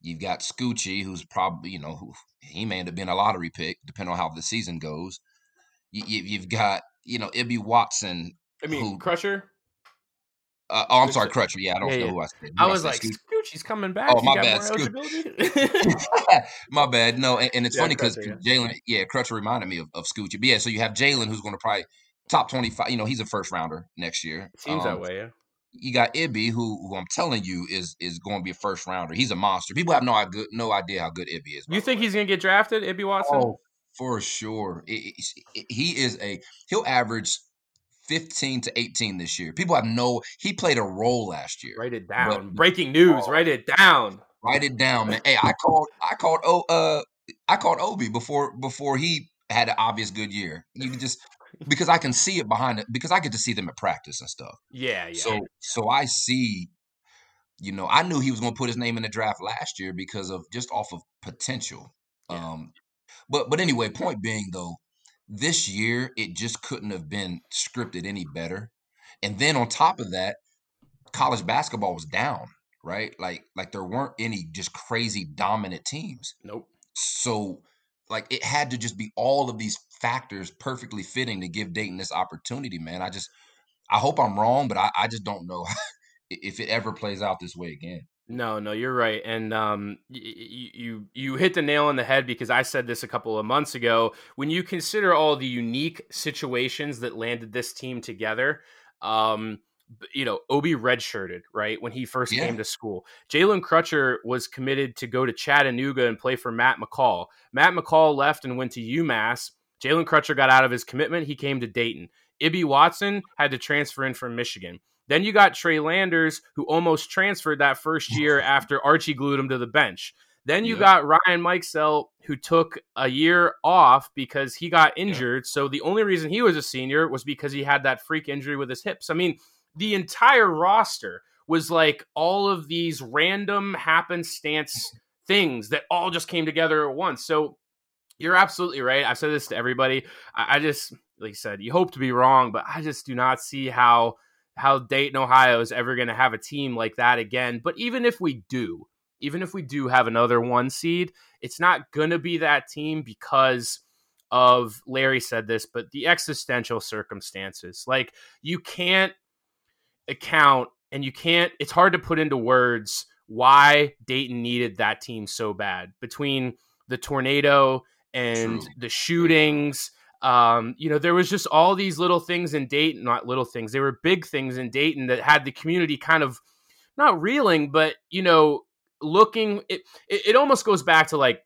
You've got Scoochie, who's probably, you know, who, he may end up being a lottery pick, depending on how the season goes. You, you've got, you know, Ibi Watson. i mean Who- crusher Uh, oh, I'm sorry, Crutcher. Yeah, I don't Yeah, know yeah. who I said. i was said? like Scoochie. scoochie's coming back Oh, my bad, Scooch- [LAUGHS] [LAUGHS] My bad. No, and, and it's Yeah, funny because Jalen, yeah, Crutcher reminded me of, of Scoochie. But yeah, so you have Jalen, who's going to probably top 25. You know, he's a first rounder next year. seems that Um, way yeah you got Ibi, who, who I'm telling you is is going to be a first rounder. He's a monster. People have no idea, no idea how good Ibi is. You think way. he's gonna get drafted, Ibi Watson? Oh, for sure. It- it- he is a he'll average 15 to 18 this year. People have no. He played a role last year. Write it down. But- Breaking news. Oh. Write it down. Write it down, man. Hey, I called I called oh uh I called Obi before before he had an obvious good year. You can just because I can see it behind it because I get to see them at practice and stuff. Yeah, yeah. So so I see, you know, I knew he was going to put his name in the draft last year because of just off of potential. Yeah. Um, but but anyway, point being though, this year it just couldn't have been scripted any better. And then on top of that, college basketball was down, right? Like like there weren't any just crazy dominant teams. nope. So like it had to just be all of these factors perfectly fitting to give Dayton this opportunity, man. I just I hope I'm wrong, but I, I just don't know [LAUGHS] if it ever plays out this way again. No, no, you're right, and um, y- y- you you hit the nail on the head because I said this a couple of months ago. When you consider all the unique situations that landed this team together, um, you know, Obi redshirted right when he first Yeah. came to school. Jalen Crutcher was committed to go to Chattanooga and play for Matt McCall. Matt McCall left and went to UMass. Jalen Crutcher got out of his commitment. He came to Dayton. Ibi Watson had to transfer in from Michigan. Then you got Trey Landers, who almost transferred that first [LAUGHS] year after Archie glued him to the bench. Then you Yep. got Ryan Mikesell, who took a year off because he got injured. So the only reason he was a senior was because he had that freak injury with his hips. I mean, the entire roster was like all of these random happenstance things that all just came together at once. So you're absolutely right. I've said this to everybody. I, I just, like I said, you hope to be wrong, but I just do not see how how Dayton, Ohio is ever going to have a team like that again. But even if we do, even if we do have another one seed, it's not going to be that team because of Larry said this, but the existential circumstances. Like you can't account and you can't it's hard to put into words why Dayton needed that team so bad between the tornado and True. the shootings um, you know, there was just all these little things in Dayton, not little things. They were big things in Dayton that had the community kind of not reeling, but you know, looking. It it, it almost goes back to like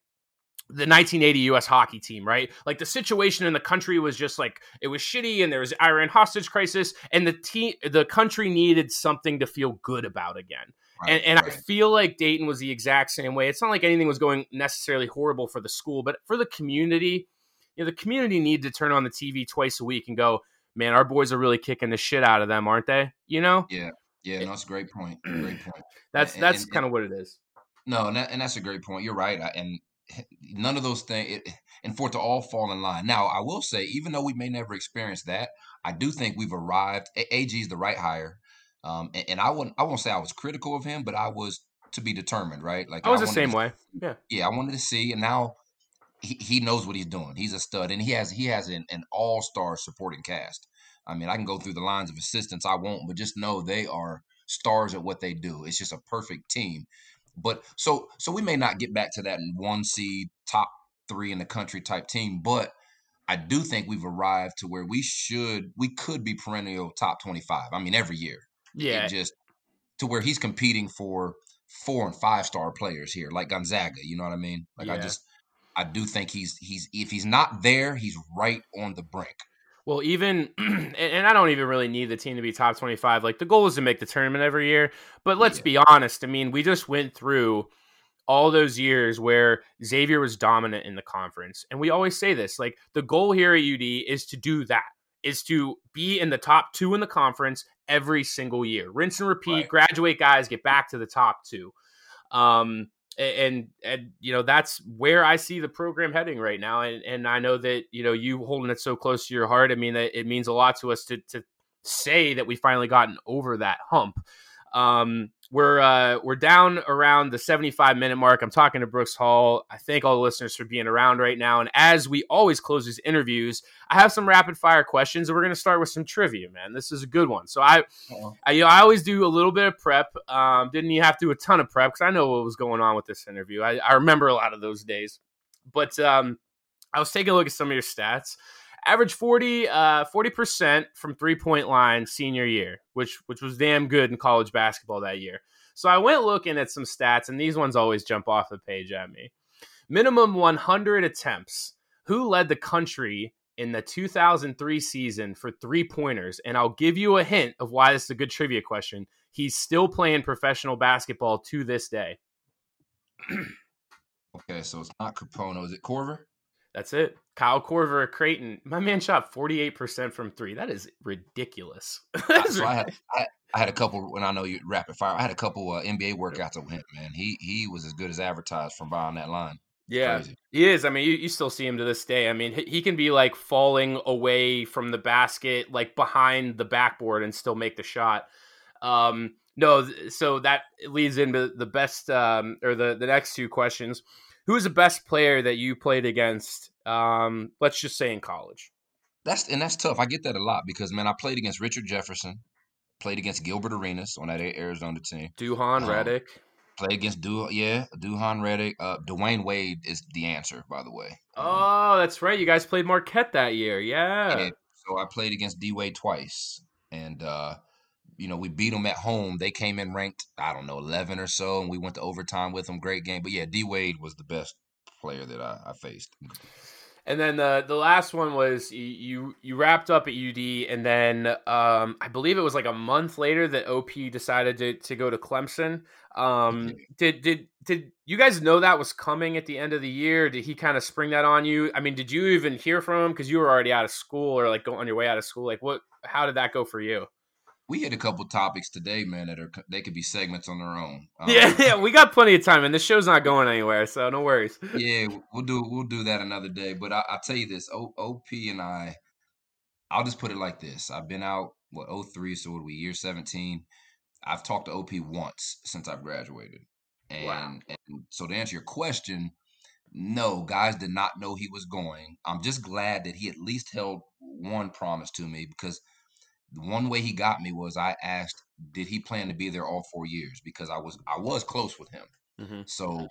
the 1980 U.S. hockey team, right? Like the situation in the country was just like it was shitty, and there was Iran hostage crisis, and the team, the country needed something to feel good about again. and and I feel like Dayton was the exact same way. It's not like anything was going necessarily horrible for the school, but for the community, you know, the community need to turn on the TV twice a week and go, man, our boys are really kicking the shit out of them, aren't they? You know, Yeah, yeah, no, that's a great point. [CLEARS THROAT] Great point. that's And- that's and- kind of what it is. No, and, that, and that's a great point. You're right. I, and none of those things, it, and for it to all fall in line. Now, I will say, even though we may never experience that, I do think we've arrived. AG is the right hire, um, and, and I wouldn't. I won't say I was critical of him, but I was to be determined. Right? Like I was the same to- way. Yeah. Yeah, I wanted to see, and now he, he knows what he's doing. He's a stud, and he has he has an, an all star supporting cast. I mean, I can go through the lines of assistants. I won't, but just know they are stars at what they do. It's just a perfect team. But so so we may not get back to that one seed, top three in the country type team, but I do think we've arrived to where we should we could be perennial top twenty five. I mean, every year. Yeah. It just to where he's competing for four and five star players here, like Gonzaga. You know what I mean? Like I just I do think he's he's if he's not there, he's right on the brink. Well, even [CLEARS THROAT] and, I don't even really need the team to be top twenty five. Like the goal is to make the tournament every year. But let's Yeah. be honest. I mean, we just went through all those years where Xavier was dominant in the conference, and we always say this: like the goal here at UD is to do that, is to be in the top two in the conference every single year, rinse and repeat, Right. graduate guys, get back to the top two. Um, a- and and you know that's where I see the program heading right now, and and I know that you know you holding it so close to your heart. I mean, that it means a lot to us to to say that we finally gotten over that hump. Um, we're uh, we're down around the 75 minute mark. I'm talking to Brooks Hall. I thank all the listeners for being around right now. And as we always close these interviews, I have some rapid fire questions, and we're going to start with some trivia. Man, this is a good one. So I, I you know, I always do a little bit of prep. Um, didn't you have to do a ton of prep because I know what was going on with this interview. I, I remember a lot of those days, but um, I was taking a look at some of your stats. Average 40 uh 40% from three-point line senior year, which which was damn good in college basketball that year. So I went looking at some stats and these ones always jump off the page at me. Minimum 100 attempts. Who led the country in the 2003 season for three-pointers? And I'll give you a hint of why this is a good trivia question. He's still playing professional basketball to this day. [CLEARS THROAT] Okay, so it's not Kapono. Is it Korver? That's it. Kyle Korver Creighton. My man shot 48% from three. That is ridiculous. [LAUGHS] That is so I had I, I had a couple when I know you rapid fire. I had a couple uh, NBA workouts with him. Man, he he was as good as advertised from behind that line. yeah, Crazy. he is. I mean, you, you still see him to this day. I mean, he, he can be like falling away from the basket, like behind the backboard, and still make the shot. Um, no, so that leads into the best, um, or the the next two questions. Who is the best player that you played against? Um, let's just say in college. That's and that's tough. I get that a lot because man, I played against Richard Jefferson, played against Gilbert Arenas on that Arizona team, Duhon Um, Redick. played against Du yeah Duhon Redick. Uh, Dwyane Wade is the answer, by the way. Um, Oh, that's right. You guys played Marquette that year. Yeah. so I played against D Wade twice, and uh, you know we beat them at home. They came in ranked I don't know eleven or so, and we went to overtime with them. Great game, but yeah, D Wade was the best player that I, I faced. And then the the last one was you you, wrapped up at UD, and then um, I believe it was like a month later that OP decided to, to go to Clemson. Um, did did did you guys know that was coming at the end of the year? Did he kind of spring that on you? I mean, did you even hear from him because you were already out of school or like on your way out of school? Like, what? How did that go for you? We hit a couple topics today, man, that are they could be segments on their own. [LAUGHS] Um, yeah, yeah, we got plenty of time, and the show's not going anywhere, so no worries. [LAUGHS] yeah, we'll do we'll do that another day. But I, I'll tell you this: o, OP and I, I'll just put it like this: I've been out what 03, so what are we year seventeen? I've talked to OP once since I've graduated, and, Wow. and so to answer your question, no, guys did not know he was going. I'm just glad that he at least held one promise to me because one way he got me was I asked, did he plan to be there all four years? Because I was I was close with him. hmm So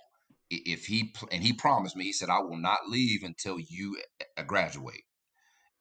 if he and he promised me, he said, I will not leave until you uh, graduate.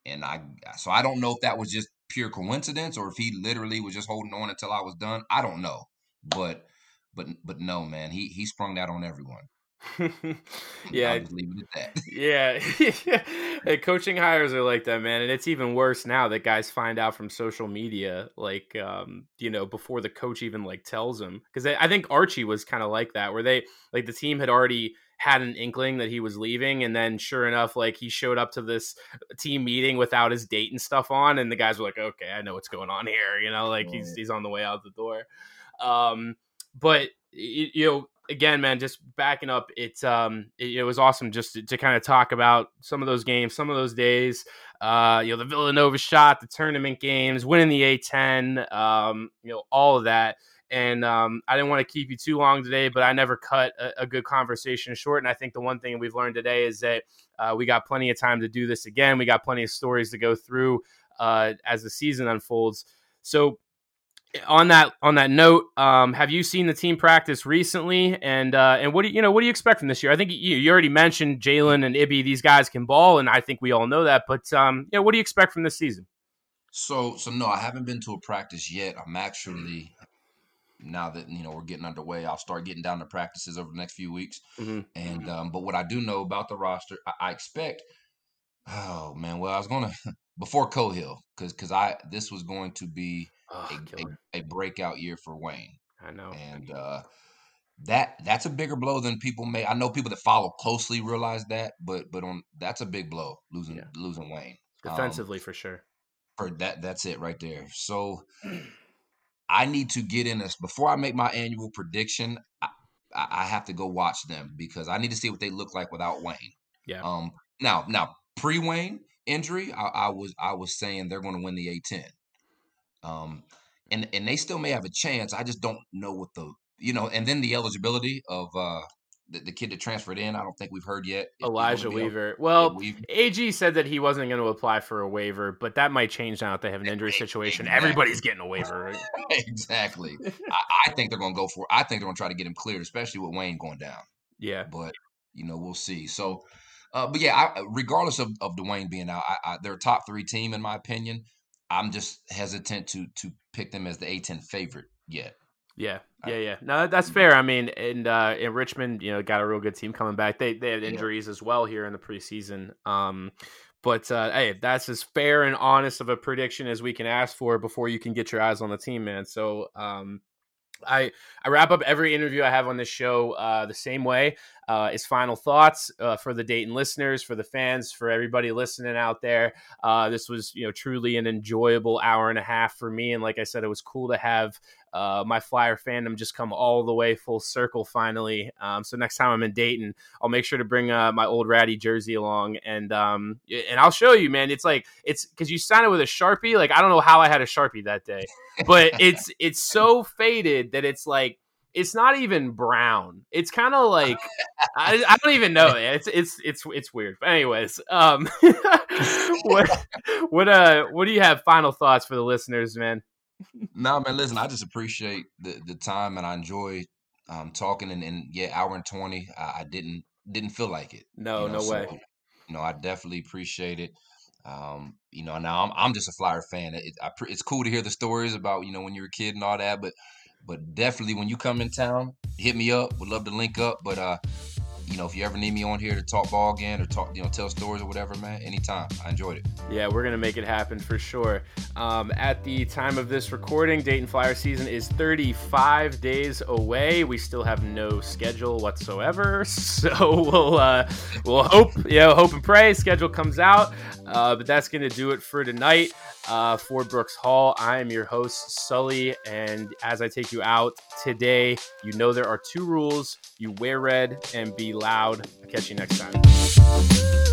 And I so I don't know if that was just pure coincidence or if he literally was just holding on until I was done. I don't know, but but but no, man, he he sprung that on everyone. [LAUGHS] yeah, leave it at that. [LAUGHS] Yeah, [LAUGHS] Hey, coaching hires are like that, man, and it's even worse now that guys find out from social media, like, um, you know, before the coach even like tells them. Because I think Archie was kind of like that, where they like the team had already had an inkling that he was leaving, and then sure enough, like he showed up to this team meeting without his date and stuff on, and the guys were like, "Okay, I know what's going on here," you know, like he's he's on the way out the door. Um, but you know again, man, just backing up, it's um, it, it was awesome just to, to kind of talk about some of those games, some of those days. Uh, you know, the Villanova shot, the tournament games, winning the A10, um, you know, all of that. And um, I didn't want to keep you too long today, but I never cut a, a good conversation short. And I think the one thing we've learned today is that uh, we got plenty of time to do this again. We got plenty of stories to go through uh, as the season unfolds. So on that on that note, um, have you seen the team practice recently? And uh, and what do you, you know what do you expect from this year? I think you, you already mentioned Jalen and Ibi; these guys can ball, and I think we all know that. But um, you know, what do you expect from this season? So, so no, I haven't been to a practice yet. I'm actually now that you know we're getting underway. I'll start getting down to practices over the next few weeks. Mm-hmm. And um, but what I do know about the roster, I, I expect. Oh man, well I was gonna [LAUGHS] before Cohill because because I this was going to be Oh, a, a, breakout year for Wayne, I know. and uh, that that's a bigger blow than people may. I know people that follow closely realize that, but but on that's a big blow losing Yeah. losing Wayne Defensively, for sure. for that that's it right there. So I need to get in this before I make my annual prediction. I, I I have to go watch them because I need to see what they look like without Wayne. Yeah. Um. Now, now pre Wayne injury, I, I was I was saying they're going to win the A10. Um, and and they still may have a chance. I just don't know what the you know. And then the eligibility of uh the, the kid that transferred in. I don't think we've heard yet. if he's gonna Elijah Weaver. Well, Weaver. AG said that he wasn't going to apply for a waiver, but that might change now that they have an injury situation. Exactly. Everybody's [LAUGHS] getting a waiver. Right? exactly. I, [LAUGHS] I think they're going to go for. I think they're going to try to get him cleared, especially with Wayne going down. Yeah. But you know, we'll see. So, uh, but yeah, I, regardless of of Dwayne being out, I, I, they're a top three team in my opinion. I'm just hesitant to to pick them as the A10 favorite yet. Yeah, yeah, yeah. No, that's fair. I mean, and uh, in Richmond, you know, got a real good team coming back. They they had Yeah. injuries as well here in the preseason. Um, but uh, hey, that's as fair and honest of a prediction as we can ask for before you can get your eyes on the team, man. So, um, I I wrap up every interview I have on this show uh, the same way. Uh, is final thoughts uh, for the Dayton listeners, for the fans, for everybody listening out there. Uh, this was you know truly an enjoyable hour and a half for me, and like I said, it was cool to have uh, my Flyer fandom just come all the way full circle finally. Um, so next time I'm in Dayton, I'll make sure to bring uh, my old ratty jersey along, and um, and I'll show you, man. It's like it's because you signed it with a sharpie. Like I don't know how I had a sharpie that day, but [LAUGHS] it's it's so faded that it's like it's not even brown. It's kind of like I, I don't even know. [LAUGHS] It's it's it's it's weird. But anyways, um, [LAUGHS] what what uh what do you have final thoughts for the listeners, man? No, man, listen, I just appreciate the the time and I enjoy um talking and, and yeah, hour and twenty. I, I didn't didn't feel like it. No, you know, no way. so, you know, I definitely appreciate it. Um, you know, now I'm I'm just a Flyer fan. It, I, it's cool to hear the stories about you know when you were a kid and all that, but but definitely when you come in town, hit me up. Would love to link up. But uh, you know, if you ever need me on here to talk ball again or talk, you know, tell stories or whatever, man, anytime. I enjoyed it. Yeah, we're gonna make it happen for sure. Um, at the time of this recording, Dayton Flyer season is 35 days away. We still have no schedule whatsoever, [LAUGHS] so we'll uh, we'll hope you know hope and pray schedule comes out. Uh, but that's gonna do it for tonight. Uh, for Brooks Hall, I am your host Sully, and as I take you out today, you know there are two rules: you wear red and be loud. I'll catch you next time.